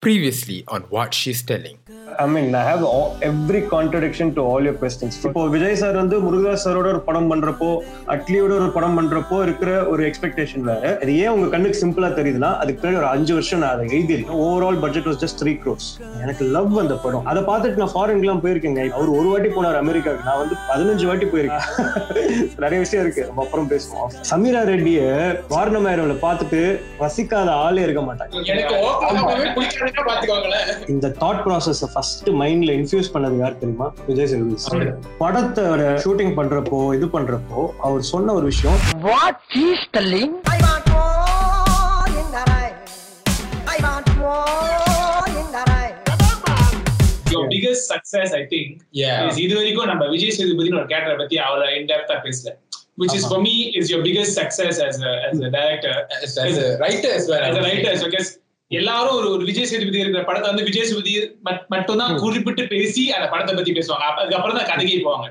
Previously on What She's Telling. I mean I have every contradiction to all your questions இப்போ Vijay sir வந்து முருகதாஸ் சாரோட ஒரு படம் பண்றப்போ அட்லியோட ஒரு படம் பண்றப்போ இருக்கிற ஒரு எக்ஸ்பெக்டேஷன் வேற. அது ஏன் உங்க கண்ணுக்கு சிம்பிளா தெரியுதுன்னா அதுக்கு பின்னாடி ஒரு அஞ்சு வருஷம் நான் அதை எழுதியிருக்கேன். Overall budget was just three crores எனக்கு லவ் அந்த படம். அதை பார்த்துட்டு நான் ஃபாரின்லாம் போயிருக்கேங்க. அவர் ஒரு வாட்டி போனார் அமெரிக்காவுக்கு. நான் வந்து பதினஞ்சு வாட்டி போயிருக்கேன். நிறைய விஷயம் இருக்கு. நம்ம அப்புறம் பேசுவோம். சமீரா ரெட்டிய வாரணமாயிரம்ல பார்த்துட்டு ரசிக்காத ஆளே இருக்க மாட்டாங்க. இந்த தாட் ப்ராசஸ் ஃபர்ஸ்ட் மைண்ட்ல இன்ஃபியூஸ் பண்ணது யார் தெரியுமா விஜய் சேதுபதி படத்தோட ஷூட்டிங் பண்றப்போ இது பண்றப்போ அவர் சொன்ன ஒரு விஷயம் want more in the rain. I want more in the rain. your biggest success i think Yeah. is இது வரைக்கும் நம்ம விஜய் சேதுபதினு ஒரு கேரக்டரை பத்தி அவ்வளவு ஆ பேசல which is for me is your biggest success as a as a director As, as a writer as well. As a writer because எல்லாரும் ஒரு ஒரு விஜய் சேதுபதி இருக்கிற படத்தை வந்து விஜய் சேதுபதி மட்- மட்டும்தான் குறிப்பிட்டு பேசி அந்த படத்தை பத்தி பேசுவாங்க. அதுக்கப்புறம் தான் கதைக்கு போவாங்க.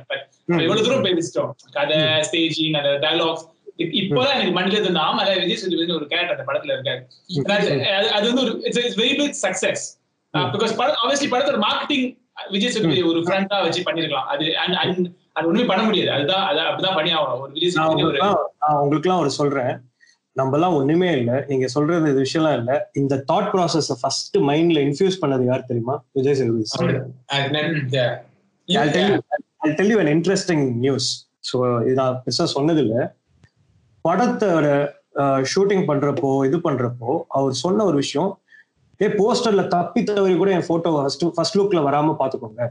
எவ்வளவு தூரம் பேசிட்டோம். கதை ஸ்டேஜிங் அந்த டயலாக்ஸ் இப்போதான் எனக்கு மண்டில இருந்து ஆமா விஜய் சேதுபதி ஒரு கேரக்டர் அந்த படத்துல இருக்காரு. அது- வந்து ஒரு it's very big success because படம் ஆப்வியஸ்லி படத்தோட மார்க்கெட்டிங் விஜய் சேதுபதி ஒரு ஃப்ரண்டா வச்சு பண்ணிருக்கலாம். அது and அது ஒண்ணுமே பண்ண முடியாது. அதுதான் அது அப்படிதான் பண்ணி ஆகணும் ஒரு விஜய் சேதுபதி ஒரு நான் உங்களுக்குலாம் ஒரு சொல்றேன். நம்மலாம் ஒண்ணுமே இல்ல. நீங்க சொல்றது இது விஷயம்லாம் இல்ல. இந்த தாட் ப்ராசஸ் ஃபர்ஸ்ட் மைண்ட்ல இன்ஃபியூஸ் பண்ணது யார் தெரியுமா? Vijay Sethupathi interesting news. So இது நான் பெருசாக சொன்னது இல்லை படத்தோட ஷூட்டிங் பண்றப்போ இது பண்றப்போ அவர் சொன்ன ஒரு விஷயம் ஏ போஸ்டர்ல தப்பி தவறி கூட என் போட்டோ ஃபர்ஸ்ட் ஃபர்ஸ்ட் லுக்ல வராம பாத்துக்கோங்க.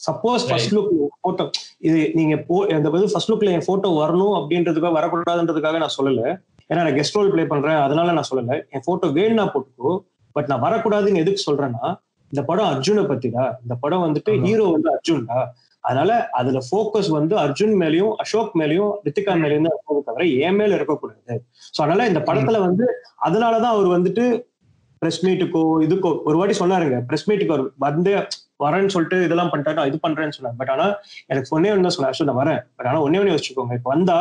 சப்போஸ் ஃபர்ஸ்ட் லுக் போட்டோ இது நீங்க போ இந்த ஃபர்ஸ்ட் லுக்ல என் போட்டோ வரணும் அப்படின்றதுக்காக வரக்கூடாதுன்றதுக்காக நான் சொல்லல. ஏன்னா நான் கெஸ்ட் ரோல் ப்ளே பண்றேன். அதனால நான் சொல்லல. என் போட்டோ வேணும்னா போட்டுக்கோ. பட் நான் வரக்கூடாதுன்னு எதுக்கு சொல்றேன்னா இந்த படம் அர்ஜுனை பத்திடா? இந்த படம் வந்துட்டு ஹீரோ வந்து அர்ஜுன்டா? அதனால அதுல ஃபோக்கஸ் வந்து அர்ஜுன் மேலயும் அசோக் மேலயும் ரித்திகா மேலயும் தான் இருக்கவே தவிர என் மேல இருக்கக்கூடாது. சோ அதனால இந்த படத்துல வந்து அதனாலதான் அவர் வந்துட்டு பிரஸ் மீட்டுக்கோ இதுக்கோ ஒரு வாட்டி சொன்னாருங்க. பிரஸ் மீட்டுக்கு அவர் வந்து வரேன்னு சொல்லிட்டு இதெல்லாம் பண்ணிட்டாரு இது பண்றேன்னு சொன்னார். பட் ஆனா எனக்கு ஒன்னே ஒன்று தான் சொன்னார். "அசோக், நான் வரேன். பட் ஆனா ஒன்னே ஒண்ணே வச்சுக்கோங்க இப்ப வந்தா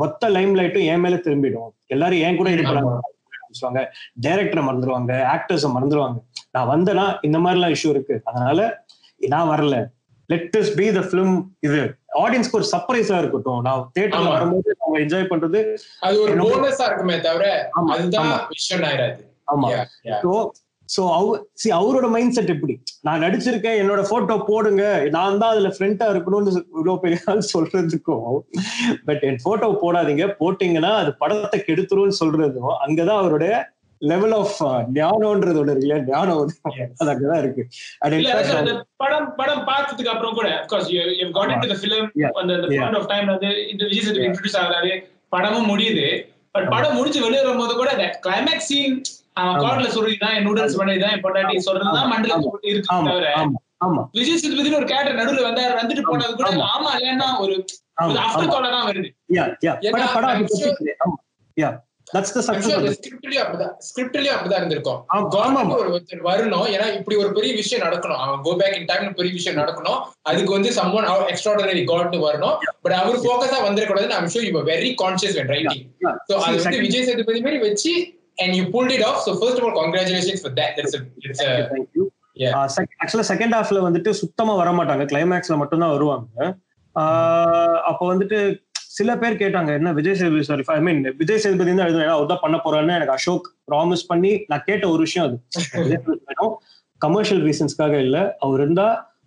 மொத்த லைம் லைட்டும் என் மேல திரும்பிடும். எல்லாரும் ஏன் கூட இது டைரக்டரை மறந்துடுவாங்க ஆக்டர்ஸை மறந்துடுவாங்க நான் வந்தேன்னா இந்த மாதிரிலாம் இஷ்யூ இருக்கு. அதனால நான் வரல. Let us be the film இது. ஆடியன்ஸ்க்கு ஒரு சர்ப்ரைஸா இருக்கட்டும். நான் தியேட்டர்ல. வரும்போது அவங்க என்ஜாய் பண்றது அது ஒரு போனஸா இருக்குமே தவிர அதுதான். விஷயம் ஆயிராது. ஆமா. Yeah. ஸோ அவ சி அவரோட மைண்ட் செட் எப்படி? நான் நடிச்சிருக்கேன் என்னோட போட்டோ போடுங்க. நான் தான் அதுல ஃப்ரெண்டா இருக்கணும்னு இவ்வளவு பெரிய ஆள் சொல்றதுக்கும். பட் என் போட்டோ போடாதீங்க. போட்டீங்கன்னா அது படத்தை கெடுத்துரும்னு சொல்றதும் அங்கதான் அவருடைய லெவல் ஆஃப் ஞானம்ன்றது ஒண்ணு இருக்கு இல்லையா? ஞானம் அது அங்கதான் இருக்கு. படம் படம் பார்த்ததுக்கு அப்புறம் கூட இந்த விஜய் சேதுபதி Yeah. இன்ட்ரோடியூஸ் ஆகுறாரு படமும் முடியுது. பட் படம் முடிச்சு வெளியே வரும்போது கூட அந்த கிளைமேக்ஸ் சீன் கார்ட்ல சொல்றதுதான் என் நூடுல்ஸ் பண்ணதுதான் என் பொண்டாட்டி சொல்றதுதான் மண்டல இருக்கு தவிர விஜய் சேதுபதினு ஒரு கேரக்டர் நடுவுல வந்தாரு வந்துட்டு போனது கூட ஆமா. இல்லன்னா ஒரு ஆஃப்டர் தாட் தான் வருது. யா யா ஏன்னா, படம் படம் அது I'm sure- பத்தி ஆமா. Yeah that's the I'm sure success the scriptலயும் அப்படிதான். இருந்திருக்கும். கவர்மெண்ட். ஒரு வரணும். ஏன்னா இப்படி ஒரு பெரிய விஷயம் நடக்கணும். அவன் கோ பேக் இன் பெரிய விஷயம் நடக்கணும். அதுக்கு வந்து சம்மன் எக்ஸ்ட்ராடனரி காட்னு வரணும். பட் அவர் ஃபோக்கஸா வந்துடக்கூடாதுன்னு I'm sure you very conscious when writing so அது வந்து விஜய் சேதுபதி மாதிரி வச்சு and you pulled it off. So first of all congratulations for that. That's a it's a thank you Yeah. ஆக்சுவலா செகண்ட் ஹாஃப்ல வந்துட்டு சுத்தமா வர மாட்டாங்க கிளைமேக்ஸ்ல மட்டும் தான் வருவாங்க. அப்ப வந்துட்டு சில பேர் கேட்டாங்க என்ன Vijay Sethupathi sorry I mean Vijay Sethupathi தான் எழுதுனா அவர் தான் பண்ண போறான்னு எனக்கு அசோக் ப்ராமிஸ் பண்ணி நான் கேட்ட ஒரு விஷயம் அது. கமர்ஷியல் ரீசன்ஸ்க்காக இல்ல. அவர் இருந்தா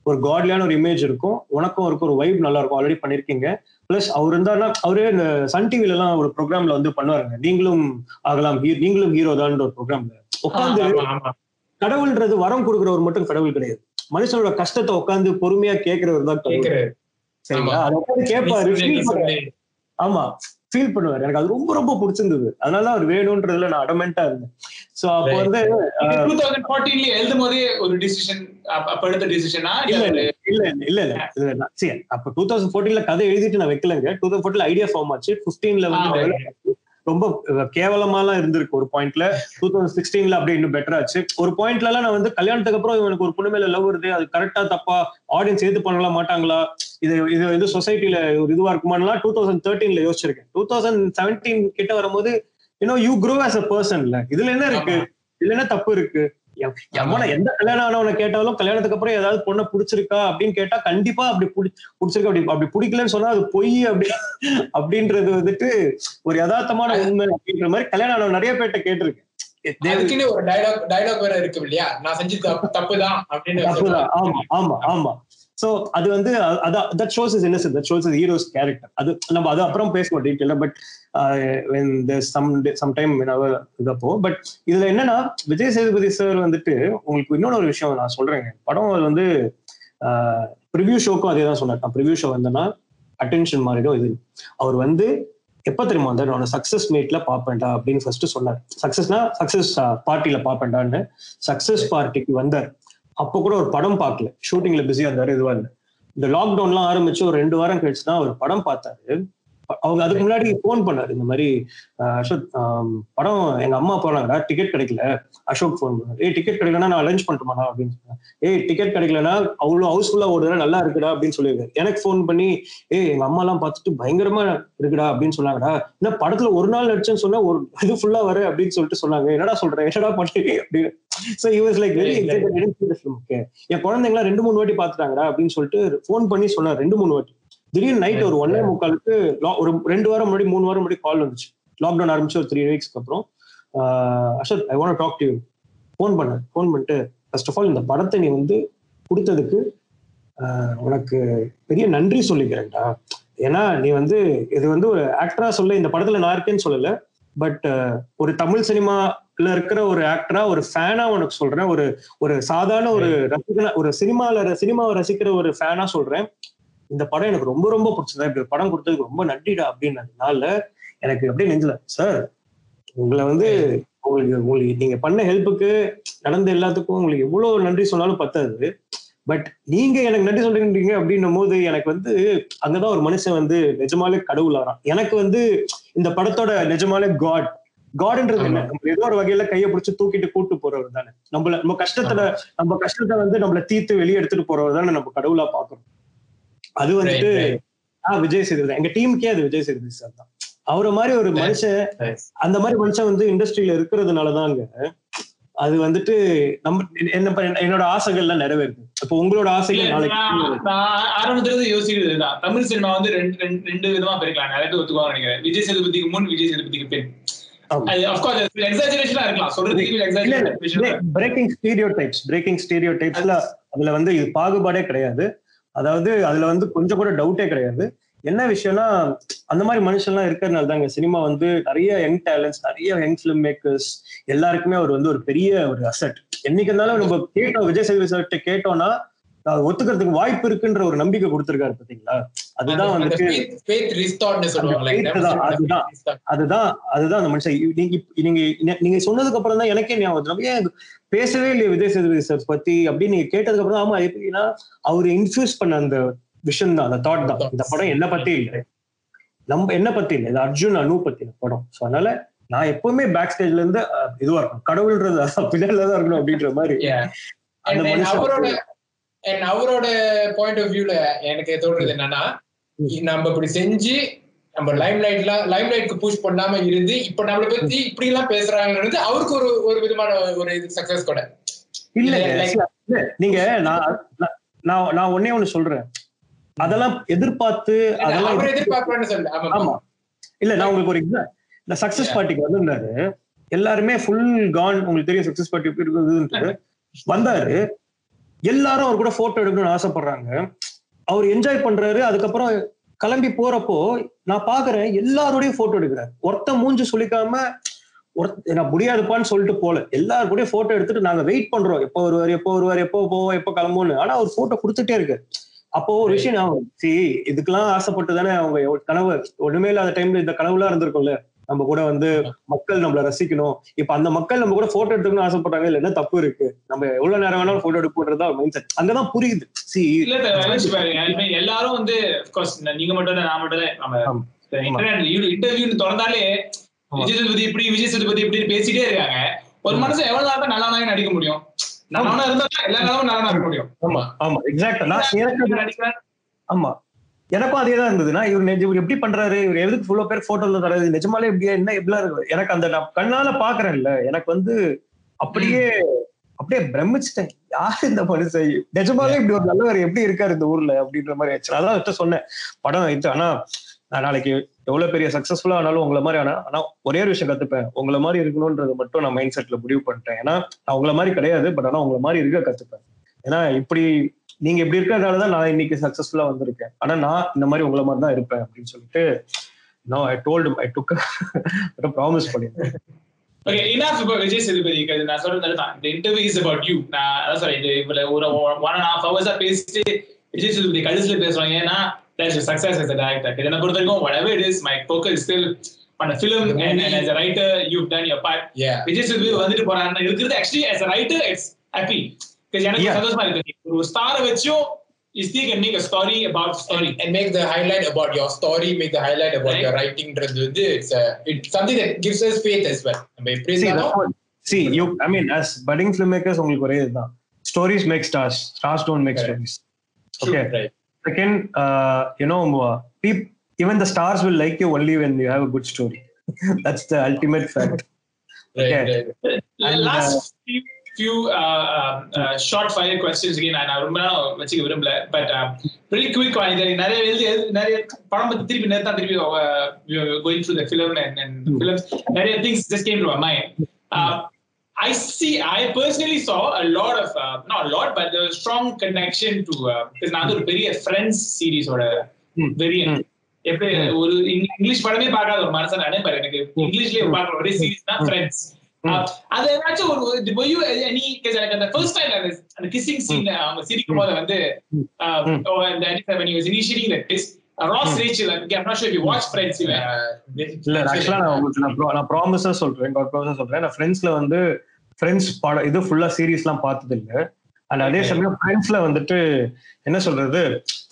ஒரு காட்லியான ஒரு இமேஜ் இருக்கும். உனக்கும் இருக்கும் ஒரு வைப் நல்லா இருக்கும். ஆல்ரெடி பண்ணிருக்கீங்க. பிளஸ் அவர் இருந்தாருன்னா அவரே இந்த சன் டிவில எல்லாம் ஒரு ப்ரோக்ராம்ல வந்து பண்ணுவாருங்க. நீங்களும் ஆகலாம் hero- நீங்களும் ஹீரோ தான் ஒரு ப்ரோக்ராம்ல உட்காந்து. கடவுள்ன்றது வரம் கொடுக்குறவர் மட்டும் கடவுள் கிடையாது. மனுஷனோட கஷ்டத்தை உட்காந்து பொறுமையா கேட்கிறவர் தான் கடவுள். சரிங்களா? அதை உட்காந்து கேட்பாரு. ஆமா. ஃபீல் பண்ணுவார். எனக்கு அது ரொம்ப ரொம்ப பிடிச்சிருந்தது. அதனால அவர் வேணும்ன்றதுல நான் அடமெண்டா இருந்தேன். சோ அப்போ வந்து டூ தௌசண்ட் ஃபோர்டீன்ல எழுதும் போதே ஒரு டிசிஷன் அப்ப எடுத்த டிசிஷனா இல்ல இல்ல இல்ல இல்ல. சரி அப்ப டூ தௌசண்ட் ஃபோர்டீன்ல கதை எழுதிட்டு நான் வைக்கலங்க. டூ தௌசண்ட் ஃபோர்டீன்ல ஐடியா ஃபார்ம் ஆச்சு. ஃபிஃப்டீன்ல வந்து ah, ரொம்ப கேவலமாலாம் இருந்திருக்கு ஒரு பாயிண்ட்ல டூ தௌசண்ட் சிக்ஸ்டீன்ல அப்படி இன்னும் பெட்டர் ஆச்சு. ஒரு பாயிண்ட்ல எல்லாம் நான் வந்து கல்யாணத்துக்கு அப்புறம் இவனுக்கு ஒரு பொண்ணு மேல லவ் வருது. அது கரெக்டா தப்பா ஆடியன்ஸ் எது பண்ணலாம் மாட்டாங்களா? இது இது வந்து சொசைட்டில ஒரு இதுவா இருக்குமான்லாம் டூ தௌசண்ட் தேர்ட்டீன்ல யோசிச்சிருக்கேன். டூ தௌசண்ட் செவன்டீன் கிட்ட வரும்போது you know you grow as a பர்சன்ல இதுல என்ன இருக்கு? இதுல என்ன தப்பு இருக்கு? எவனை எந்த கல்யாணம் ஆனவனை கேட்டாலும் கல்யாணத்துக்கு அப்புறம் ஏதாவது பொண்ணை பிடிச்சிருக்கா அப்படின்னு கேட்டா கண்டிப்பா அப்படி புடி- பிடிச்சிருக்கு அப்படி அப்படி பிடிக்கலன்னு சொன்னா அது பொய் அப்படி அப்படின்றது வந்துட்டு ஒரு யதார்த்தமான உண்மை அப்படின்ற மாதிரி கல்யாணம் ஆனவன் நிறைய பேர்ட்ட கேட்டிருக்கேன். ஒரு டயலாக் டயலாக் வேற இருக்கு இல்லையா? நான் செஞ்சது தப்பு தப்புதான் அப்படின்னு. ஆமா ஆமா ஆமா. சோ அது வந்து அதான் that shows is innocent that shows is hero's character அது நம்ம அது அப்புறம் பேசுவோம் டீட்டெயிலா but when some some time இதப்போ but இதுல என்னன்னா விஜய் சேதுபதி சார் வந்துட்டு உங்களுக்கு இன்னொன்று ஒரு விஷயம் நான் சொல்றேங்க. படம் வந்து uh, ப்ரிவியூ ஷோக்கும் அதே தான் சொன்னார். ப்ரிவியூ ஷோ வந்தேன்னா அட்டென்ஷன் மாறிடும் இது. அவர் வந்து எப்ப தெரியுமா uh, வந்தார்? நான் சக்சஸ் மீட்ல பாப்பேன்டா அப்படின்னு ஃபர்ஸ்ட் சொன்னார். சக்சஸ்னா சக்சஸ் பார்ட்டில பாப்பேன்டான்னு சக்சஸ் பார்ட்டிக்கு வந்தார். அப்போ கூட ஒரு படம் பார்க்கல. ஷூட்டிங்ல பிஸியா இருந்தாரு இதுவா இல்லை. இந்த லாக்டவுன்லாம் ஆரம்பிச்சு ஒரு ரெண்டு வாரம் கழிச்சு தான் அவர் படம் பார்த்தாரு. அவங்க அதுக்கு முன்னாடி ஃபோன் பண்ணாரு. இந்த மாதிரி அசோக் படம் எங்க அம்மா போனாங்கடா டிக்கெட் கிடைக்கல. அசோக் ஃபோன் பண்ணாரு. ஏய் டிக்கெட் கிடைக்கலனா நான் அரேஞ்ச் பண்ணட்டுமாடா அப்படின்னு சொன்னேன் ஏய் டிக்கெட் கிடைக்கலனா அவ்வளவு ஹவுஸ்ஃபுல்லா ஓடுறா நல்லா இருக்குடா அப்படின்னு சொல்லியிருக்காரு. எனக்கு ஃபோன் பண்ணி ஏய் எங்க அம்மா எல்லாம் பார்த்துட்டு பயங்கரமா இருக்குடா அப்படின்னு சொன்னாங்கடா. என்ன படத்துல ஒரு நாள் நடிச்சேன்னு சொன்னா ஒரு இது ஃபுல்லா வர அப்படின்னு சொல்லிட்டு சொன்னாங்க. என்னடா சொல்றேன் என்னடா பண்ணி? அப்படின்னு. So he was like very excited. I didn't see the film. Okay. என் குழந்தைங்களா ரெண்டு மூணு வாட்டி பாத்துட்டாங்கடா அப்படின்னு சொல்லிட்டு ஃபோன் பண்ணி சொன்னார். ரெண்டு மூணு வாட்டி. திடீர்னு நைட் ஒரு ஒன்னே முக்காலுக்கு ஒரு ரெண்டு வாரம் முன்னாடி மூணு வாரம் முன்னாடி கால் வந்துச்சு. லாக்டவுன் ஆரம்பிச்சு ஒரு த்ரீ வீக்ஸ்க்கு அப்புறம். அஷத் I want talk to you phone பண்ண. ஃபோன் பண்ணிட்டு ஃபர்ஸ்ட் ஆஃப் ஆல் இந்த படத்தை நீ வந்து கொடுத்ததுக்கு உனக்கு பெரிய நன்றி சொல்லிக்கிறேன்டா. ஏன்னா நீ வந்து இது வந்து ஒரு ஆக்டரா சொல்ல இந்த படத்துல நான் இருக்கேன்னு சொல்லல. பட் ஒரு தமிழ் சினிமால இருக்கிற ஒரு ஆக்டரா ஒரு ஃபேனா உனக்கு சொல்றேன். ஒரு ஒரு சாதாரண ஒரு ரசிகனா ஒரு சினிமால சினிமாவை ரசிக்கிற ஒரு ஃபேனா சொல்றேன். இந்த படம் எனக்கு ரொம்ப ரொம்ப பிடிச்சதா. இப்படி படம் கொடுத்ததுக்கு ரொம்ப நன்றிடா அப்படின்னதுனால எனக்கு அப்படியே நெஞ்சல சார் உங்களை வந்து உங்களுக்கு உங்களுக்கு நீங்க பண்ண ஹெல்ப்புக்கு நடந்த எல்லாத்துக்கும் உங்களுக்கு எவ்வளவு நன்றி சொன்னாலும் பத்தாது. பட் நீங்க எனக்கு நன்றி சொல்றீங்க அப்படின்னும் போது எனக்கு வந்து அங்கதான் ஒரு மனுஷன் வந்து நிஜமாலே கடவுளாராம் எனக்கு வந்து இந்த படத்தோட நிஜமாலே காட் காட்ன்றது என்ன? நம்ம ஏதோ ஒரு வகையில கையை பிடிச்சு தூக்கிட்டு கூட்டு போறவர் தானே. நம்மள நம்ம கஷ்டத்துல நம்ம கஷ்டத்தை வந்து நம்மள தீர்த்து வெளியே எடுத்துட்டு போறவர் தானே நம்ம கடவுளா பாக்குறோம் அது வந்துட்டு. ஆஹ் விஜய் சேதுபதி எங்க டீமுக்கே அது விஜய் சேதுபதி சார் தான். அவரை மாதிரி ஒரு மனுஷன் அந்த மாதிரி மனுஷன் வந்து இண்டஸ்ட்ரியில இருக்கிறதுனாலதாங்க அது வந்துட்டு நம்ம என்ன என்னோட ஆசைகள் எல்லாம் நிறைவேறுது. இப்போ உங்களோட ஆசைகள் நாளைக்கு ஆரம்பத்துல யோசிக்கிறது இதுதான். தமிழ் சினிமா வந்து ரெண்டு ரெண்டு- ரெண்டு விதமா பிரிக்கலாம். நிறைய பேர் ஒத்துக்குவாங்க நினைக்கிறேன்? விஜய் சேதுபதிக்கு முன் விஜய் சேதுபதிக்கு பின். எக்ஸாஜரேஷனா இருக்கலாம். சொல்றதுக்கு exaggeration breaking stereotypes breaking ஸ்டீரியோ டைப்ஸ்ல அதுல வந்து இது பாகுபாடே கிடையாது. அதாவது அதுல வந்து கொஞ்சம் கூட டவுட்டே கிடையாது. என்ன விஷயம்னா அந்த மாதிரி மனுஷன்லாம் இருக்கிறதுனால தாங்க சினிமா வந்து நிறைய யங் டேலண்ட்ஸ் நிறைய யங் ஃபிலிம் மேக்கர்ஸ் எல்லாருக்குமே அவர் வந்து ஒரு பெரிய ஒரு அசட் என்னைக்கு இருந்தாலும் நம்ம கேட்டோம் விஜய் சேதுபதி சார்கிட்ட கேட்டோம்னா ஒத்துக்கிறதுக்கு வாய்ப்பு இருக்குன்ற ஒரு நம்பிக்கை கொடுத்திருக்காரு பாத்தீங்களா? அதுதான் வந்துட்டு அதுதான். அதுதான் அதுதான் அந்த மனுஷன். நீங்க நீங்க நீங்க சொன்னதுக்கு அப்புறம் தான் எனக்கே ஞாபகம் ஏன் பேசவே இல்லையே விஜய் சேதுபதி சார் பத்தி அப்படின்னு நீங்க கேட்டதுக்கு அப்புறம் ஆமா எப்படின்னா அவர் இன்ஃபியூஸ் பண்ண அந்த விஷன் தான் அந்த தாட் தான். இந்த படம் என்ன பத்தி இல்லை. நம்ம என்ன பத்தி இல்லை. இது அர்ஜுன் அனு பத்தி படம். சோ அதனால நான் எப்பவுமே பேக் ஸ்டேஜ்ல இருந்து இதுவா இருக்கும் கடவுள்ன்றது பின்னால தான் இருக்கணும் அப்படின்ற மாதிரி. அந்த மனுஷன். அவரோட and அவரோட பாயிண்ட் ஆஃப் வியூல எனக்கு தோன்றது என்னன்னா நம்ம இப்படி செஞ்சு நம்ம லைம் லைட்ல லைம் லைட்க்கு புஷ் பண்ணாம இருந்து இப்ப நம்மள பத்தி இப்படி எல்லாம் பேசுறாங்கிறது அவருக்கு ஒரு ஒரு விதமான ஒரு இது சக்சஸ் கூட. இல்ல நீங்க நான் நான்- நான் ஒன்னே ஒண்ணு சொல்றேன். அதெல்லாம் எதிர்பார்த்து அதெல்லாம் எதிர்பார்க்கணும்னு சொல்ல ஆமா இல்ல நான் உங்களுக்கு ஒரு இந்த சக்சஸ் பார்ட்டிக்கு வந்திருந்தாரு. எல்லாருமே ஃபுல் கான் உங்களுக்கு தெரியும் சக்சஸ் பார்ட்டி இருக்குதுன்ட்டு வந்தாரு. எல்லாரும் அவர் கூட போட்டோ எடுக்கணும்னு ஆசைப்படுறாங்க. அவர் என்ஜாய் பண்றாரு. அதுக்கப்புறம் கிளம்பி போறப்போ நான் பாக்குறேன் எல்லாரோடையும் போட்டோ எடுக்கிறார். ஒருத்த மூஞ்சி சொல்லிக்காம ஒருத்த நான் முடியாதுப்பான்னு சொல்லிட்டு போல. எல்லாரு கூட போட்டோ எடுத்துட்டு நாங்க வெயிட் பண்றோம். எப்போ வருவார் எப்போ வருவார் எப்போ போவோம் எப்போ கிளம்புன்னு ஆனா அவர் போட்டோ கொடுத்துட்டே இருக்கு அப்போ ஒரு விஷயம் நான் சி இதுக்கெல்லாம் ஆசைப்பட்டு தானே அவங்க கனவு ஒண்ணுமே இல்லாத டைம்ல இந்த கனவுலாம் இருந்திருக்கும்ல. நம்ம கூட வந்து மக்கள் நம்மள ரசிக்கணும். இப்ப அந்த மக்கள் நம்ம கூட போட்டோ எடுத்துக்கணும்னு ஆசைப்படுறாங்க இல்ல என்ன தப்பு இருக்கு? நம்ம எவ்வளவு நேரம் வேணாலும் போட்டோ எடுப்போன்றதா மைண்ட் செட் அங்கதான் புரியுது. சி எல்லாரும் வந்து நீங்க மட்டும் இல்ல நான் மட்டும். இன்டர்நெட் இன்டர்வியூ ஆமா. விஜய் சேதுபதி இப்படி விஜய் சேதுபதி இப்படி பேசிட்டே இருக்காங்க. ஒரு மனுஷன் எவ்வளவு நாள் தான் நல்லவனாக நடிக்க முடியும்? நல்லவனா இருந்தா தான் எல்லா நாளும் நல்லவனா இருக்க முடியும். ஆமா ஆமா எக்ஸாக்ட் நான் எனக்கு ஆமா. எனக்கும் அதே தான் இருந்ததுன்னா இவர் இவர் எப்படி பண்றாரு? இவர் எதுக்கு ஃபுல்லோ பேர் போட்டோல தராது நிஜமாலே இப்படியா என்ன எப்படிலாம் இருக்கு? எனக்கு அந்த நான் கண்ணால பாக்குறேன்ல. எனக்கு வந்து அப்படியே அப்படியே பிரமிச்சிட்டேன். யார் இந்த மனுஷன்? நிஜமாவே இப்படி ஒரு நல்லவர் எப்படி இருக்காரு இந்த ஊர்ல? அப்படின்ற மாதிரி ஆச்சு அதான் அவர்கிட்ட சொன்னேன். படம் இது ஆனா நான் நாளைக்கு எவ்வளவு பெரிய சக்சஸ்ஃபுல்லா ஆனாலும் உங்களை மாதிரி ஆனா ஆனா ஒரே ஒரு விஷயம் கத்துப்பேன். உங்களை மாதிரி இருக்கணும்ன்றது மட்டும் நான் மைண்ட் செட்ல முடிவு பண்ணிட்டேன். ஏன்னா நான் உங்களை மாதிரி கிடையாது பட் ஆனா உங்களை மாதிரி இருக்க கத்துப்பேன். ஏன்னா இப்படி நீங்க இப்படி இருக்கிறதால தான் நான் இன்னைக்கு சக்சஸ்ஃபுல்லா வந்திருக்கேன். ஆனா நான் இந்த மாதிரி உங்களை மாதிரி தான் இருப்பேன் அப்படின்னு சொல்லிட்டு no I told I took promise பண்ணிருக்கேன் ஓகே இனாஃப் இப்போ விஜய் சேதுபதி நான் சொல்றது தான் இந்த இன்டர்வியூ இஸ் அபவுட் யூ நான் அதான் சொல்றேன் இது இவ்வளவு ஒரு ஒன் அண்ட் ஹாஃப் ஹவர்ஸா பேசிட்டு விஜய் சேதுபதி கடைசியில பேசுறாங்க ஏன்னா as a director. என்னை பொறுத்த வரைக்கும் whatever it is my focus still on a film and, and as a writer you've done your part. Yeah. Vijay Sethupathi வந்துட்டு போறாருன்னா இருக்கிறது actually as a writer it's happy. Because எனக்கு. சந்தோஷமா இருக்கு ஒரு ஸ்டாரை வச்சும் you still can make a story about story and make the highlight about your story, make the highlight about Right. your writing. It's, a, it's something that gives us faith as well. See, see, you, I mean, as budding filmmakers, உங்களுக்கு ஒரே இதுதான் make stars stars don't make Correct. Stories True, Okay. right. Second, uh, you know, uh, peop- even the stars will like you only when you have a good story. That's the ultimate fact. Right, Okay. right. And, last uh, uh, uh, short fire questions again. நான் ரொம்ப நேரம் வச்சுக்க விரும்பல. But quick one. இது நிறைய எழுதி நிறைய படம் பத்தி திருப்பி நேரத்தான் திருப்பி going through the film and and films நிறைய things just came to mind I see. I personally saw a lot of, uh, not a lot, but there was strong connection to because நான் வந்து ஒரு பெரிய friends சீரிஸோட. வெரிய Hmm. எப்படி ஒரு இங்க- English படமே பார்க்காத ஒரு மனுஷன் நானே பாரு எனக்கு இங்கிலீஷ்லயே பார்க்குற ஒரே சீரிஸ் தான் ஃப்ரெண்ட்ஸ் அது ஏதாச்சும் ஒரு இது போய் நீ எனக்கு அந்த ஃபர்ஸ்ட் டைம் அந்த அந்த கிசிங் சீன் அவங்க சிரிக்கும் போது வந்து the kiss. Uh, Ross Rachel I'm not sure if you watch Friends even இல்ல ஆக்சுவலா நான் உங்களுக்கு நான் நான் ப்ராமிஸா சொல்றேன் God promise-ஆ சொல்றேன். நான் ஃப்ரெண்ட்ஸ்ல வந்து ஃப்ரெண்ட்ஸ் படம் இது ஃபுல்லா சீரீஸ்லாம் பார்த்தது இல்ல அண்ட் அதே சமயம் ஃப்ரெண்ட்ஸ்ல வந்துட்டு என்ன சொல்றது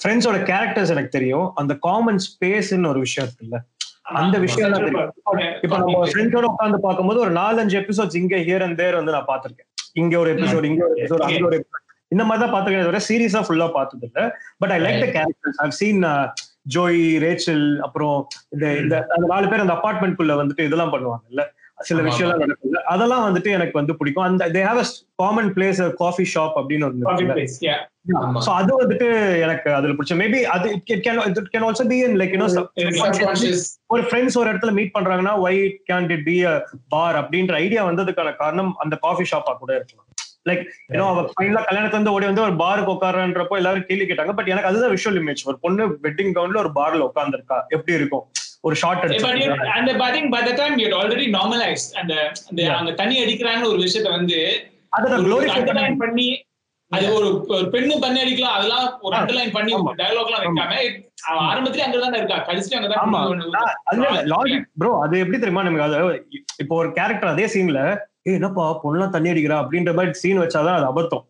ஃப்ரெண்ட்ஸோட கேரக்டர்ஸ் எனக்கு தெரியும். அந்த காமன் ஸ்பேஸ்ன்னு ஒரு விஷயம் இருக்குல்ல. அந்த விஷயம் தான் தெரியும் இப்ப நம்ம ஃப்ரெண்ட்ஸோட உட்காந்து பார்க்கும்போது ஒரு நாலஞ்சு எபிசோட்ஸ் இங்க ஹியர் அண்ட் தேர் வந்து நான் பார்த்திருக்கேன். இங்க ஒரு எபிசோட் இங்க ஒரு எபிசோட் அங்க ஒரு. இந்த மாதிரி தான் பார்த்திருக்கேன் தவிர சீரியஸா ஃபுல்லா பார்த்தது இல்ல but I like the characters I've seen Joey Rachel அப்புறம் இந்த இந்த அந்த நாலு பேர் அந்த அபார்ட்மெண்ட்குள்ள வந்துட்டு இதெல்லாம் பண்ணுவாங்கல்ல. சில ஆமா, விஷயம்லாம் நடக்குது அதெல்லாம் வந்துட்டு எனக்கு வந்து பிடிக்கும். அந்த they have a common place coffee shop அப்படின்னு ஒன்று சோ அது வந்துட்டு எனக்கு அதுல பிடிச்ச மேபி அது it can it can also be in like you know. ஒரு ஃப்ரெண்ட்ஸ் ஒரு இடத்துல மீட் பண்றாங்கன்னா why can it be a bar அப்படின்ற ஐடியா வந்ததுக்கான காரணம் அந்த காஃபி ஷாப்பா கூட இருக்கலாம். லைக் யூனோ அவ ஃபைனலா கல்யாணத்துல வந்து ஓடி வந்து ஒரு பாருக்கு உட்காரன்றப்போ எல்லாரும் கேள்வி கேட்டாங்க. பட் எனக்கு அதுதான் விஷுவல் இமேஜ் ஒரு பொண்ணு வெட்டிங் கவுன்ல ஒரு பார்ல உட்கார்ந்திருக்கா? எப்படி இருக்கும்? ஒரு short but you- and but I think by the time you had already normalized and the- அந்த. அவங்க தண்ணி அடிக்கிறாங்கன்னு ஒரு விஷயத்த வந்து பண்ணி அது ஒரு ஒரு பெண்ணு பண்ணி அடிக்கலாம் அதெல்லாம் ஒரு. அண்டர்லைன் பண்ணி. டயலாக் எல்லாம் வைக்காம ஆரம்பத்திலே அங்கதான் இருக்கா? கடைசி அங்கதான் ப்ரோ அது எப்படி தெரியுமா நமக்கு? அது இப்போ ஒரு கேரக்டர் அதே சீன்ல ஏ என்னப்பா பொண்ணுலாம் தண்ணி அடிக்கிறா? அப்படின்ற மாதிரி சீன் வச்சாதான் அது அபத்தம்.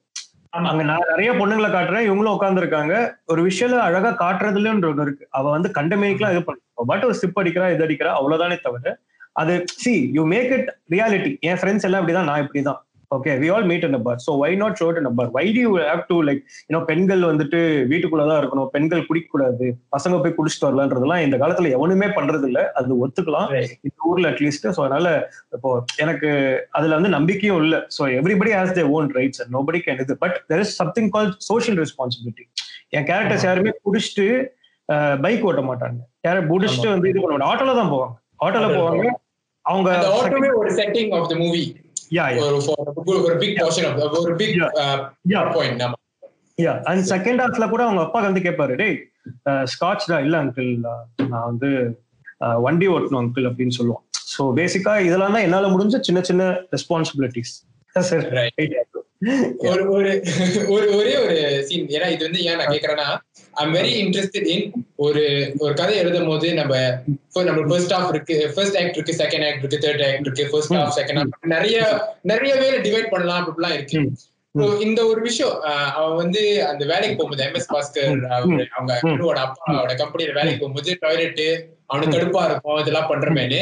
அங்க நான் நிறைய பொண்ணுங்களை காட்டுறேன் இவங்களும் உட்கார்ந்து இருக்காங்க ஒரு விஷயம் அழகா காட்டுறதுலன்ற ஒண்ணு இருக்கு. அவ வந்து கண்டமேனிக்கெல்லாம் இது பண்ண. பட் ஒரு ஸ்டிப் அடிக்கிறா இது அடிக்கிறா அவ்வளவுதானே தவிர அது see you make it reality N friends எல்லாம் இப்படிதான் நான் இப்படிதான். Okay we all meet in bar so why not shot in bar why do have to like you know பெண்கள் வந்துட்டு வீட்டுக்குள்ளதான் இருக்கணும். பெண்கள் குடிக்க கூடாது பசங்க போய் குடிச்சிட்டு வரலான்றதெல்லாம் இந்த காலத்துல எவனுமே பண்றது இல்ல அது ஒத்துக்கலாம். இந்த ஊர்ல அட்லீஸ்ட் ஸோ அதனால இப்போ எனக்கு அதுல வந்து நம்பிக்கையும் இல்ல. So everybody has they own rights and nobody can இது. But there is something call social responsibility N characters யாருமே குடிச்சிட்டு பைக் ஓட்ட மாட்டாங்க. யாரும் குடிச்சிட்டு வந்து இது பண்ண மாட்டாங்க ஆட்டோல தான் போவாங்க. ஆட்டோல போவாங்க. அவங்க ஒரு setting of the movie yeah ஒரு for- ஒரு பிக் போர்ஷன் ஆஃப் ஒரு பிக் பாயிண்ட் நம்ம யா அண்ட் செகண்ட் ஹாஃப்ல கூட அவங்க அப்பா வந்து கேட்பாரு டேய் ஸ்காட்ச் தான் இல்ல அங்கிள் நான் வந்து வண்டி ஓட்டணும் அங்கிள் அப்படின்னு சொல்லுவோம் ஸோ பேசிக்கா இதெல்லாம் தான் என்னால முடிஞ்ச சின்ன சின்ன ரெஸ்பான்சிபிலிட்டிஸ் சார் Right. ஒரு ஒரு ஒரு ஒரே ஒரு சீன் ஏன்னா இது வந்து ஏன் நான் கேக்குறேன்னா ஐம் வெரி இன்ட்ரெஸ்டட் இன் ஒரு ஒரு கதை எழுதும் போது நம்ம நம்ம ஃபர்ஸ்ட் ஹாஃப் இருக்கு ஃபர்ஸ்ட் ஆக்ட் இருக்கு செகண்ட் ஆக்ட் இருக்கு தேர்ட் ஆக்ட் இருக்கு ஃபர்ஸ்ட் ஹாஃப் செகண்ட் ஹாஃப் நிறைய நிறைய வேலை டிவைட் பண்ணலாம் அப்படிலாம் இருக்கு. இந்த ஒரு விஷயம் அவன் வந்து அந்த வேலைக்கு போகும்போது எம்எஸ் பாஸ்கர் அவங்க அண்ணனோட அப்பாவோட கம்பெனில வேலைக்கு போகும்போது டாய்லெட் அவனுக்கு கடுப்பா இருக்கும் இதெல்லாம் பண்றமேனு.